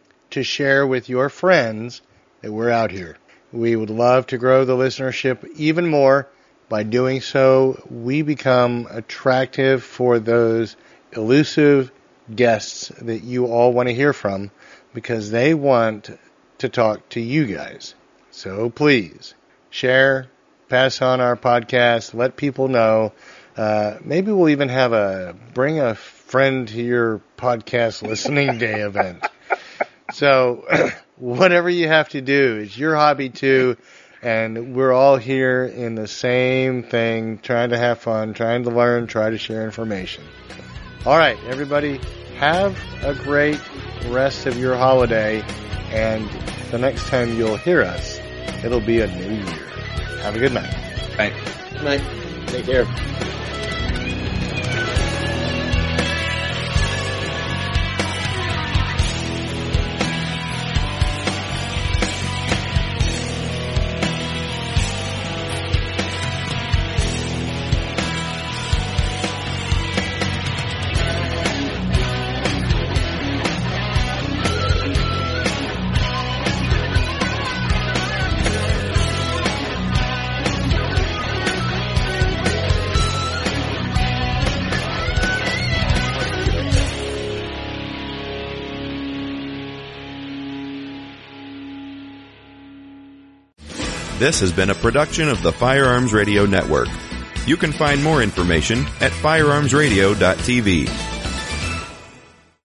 share with your friends that we're out here. We would love to grow the listenership even more. By doing so, we become attractive for those elusive guests that you all want to hear from because they want to talk to you guys. So please share, pass on our podcast, let people know. Uh, maybe we'll even have a bring a friend to your podcast listening day event. So whatever you have to do, it's your hobby too. And we're all here in the same thing, trying to have fun, trying to learn, try to share information. All right, everybody, have a great rest of your holiday. And the next time you'll hear us, it'll be a new year. Have a good night. Night. Night. Take care. This has been a production of the Firearms Radio Network. You can find more information at firearmsradio.tv.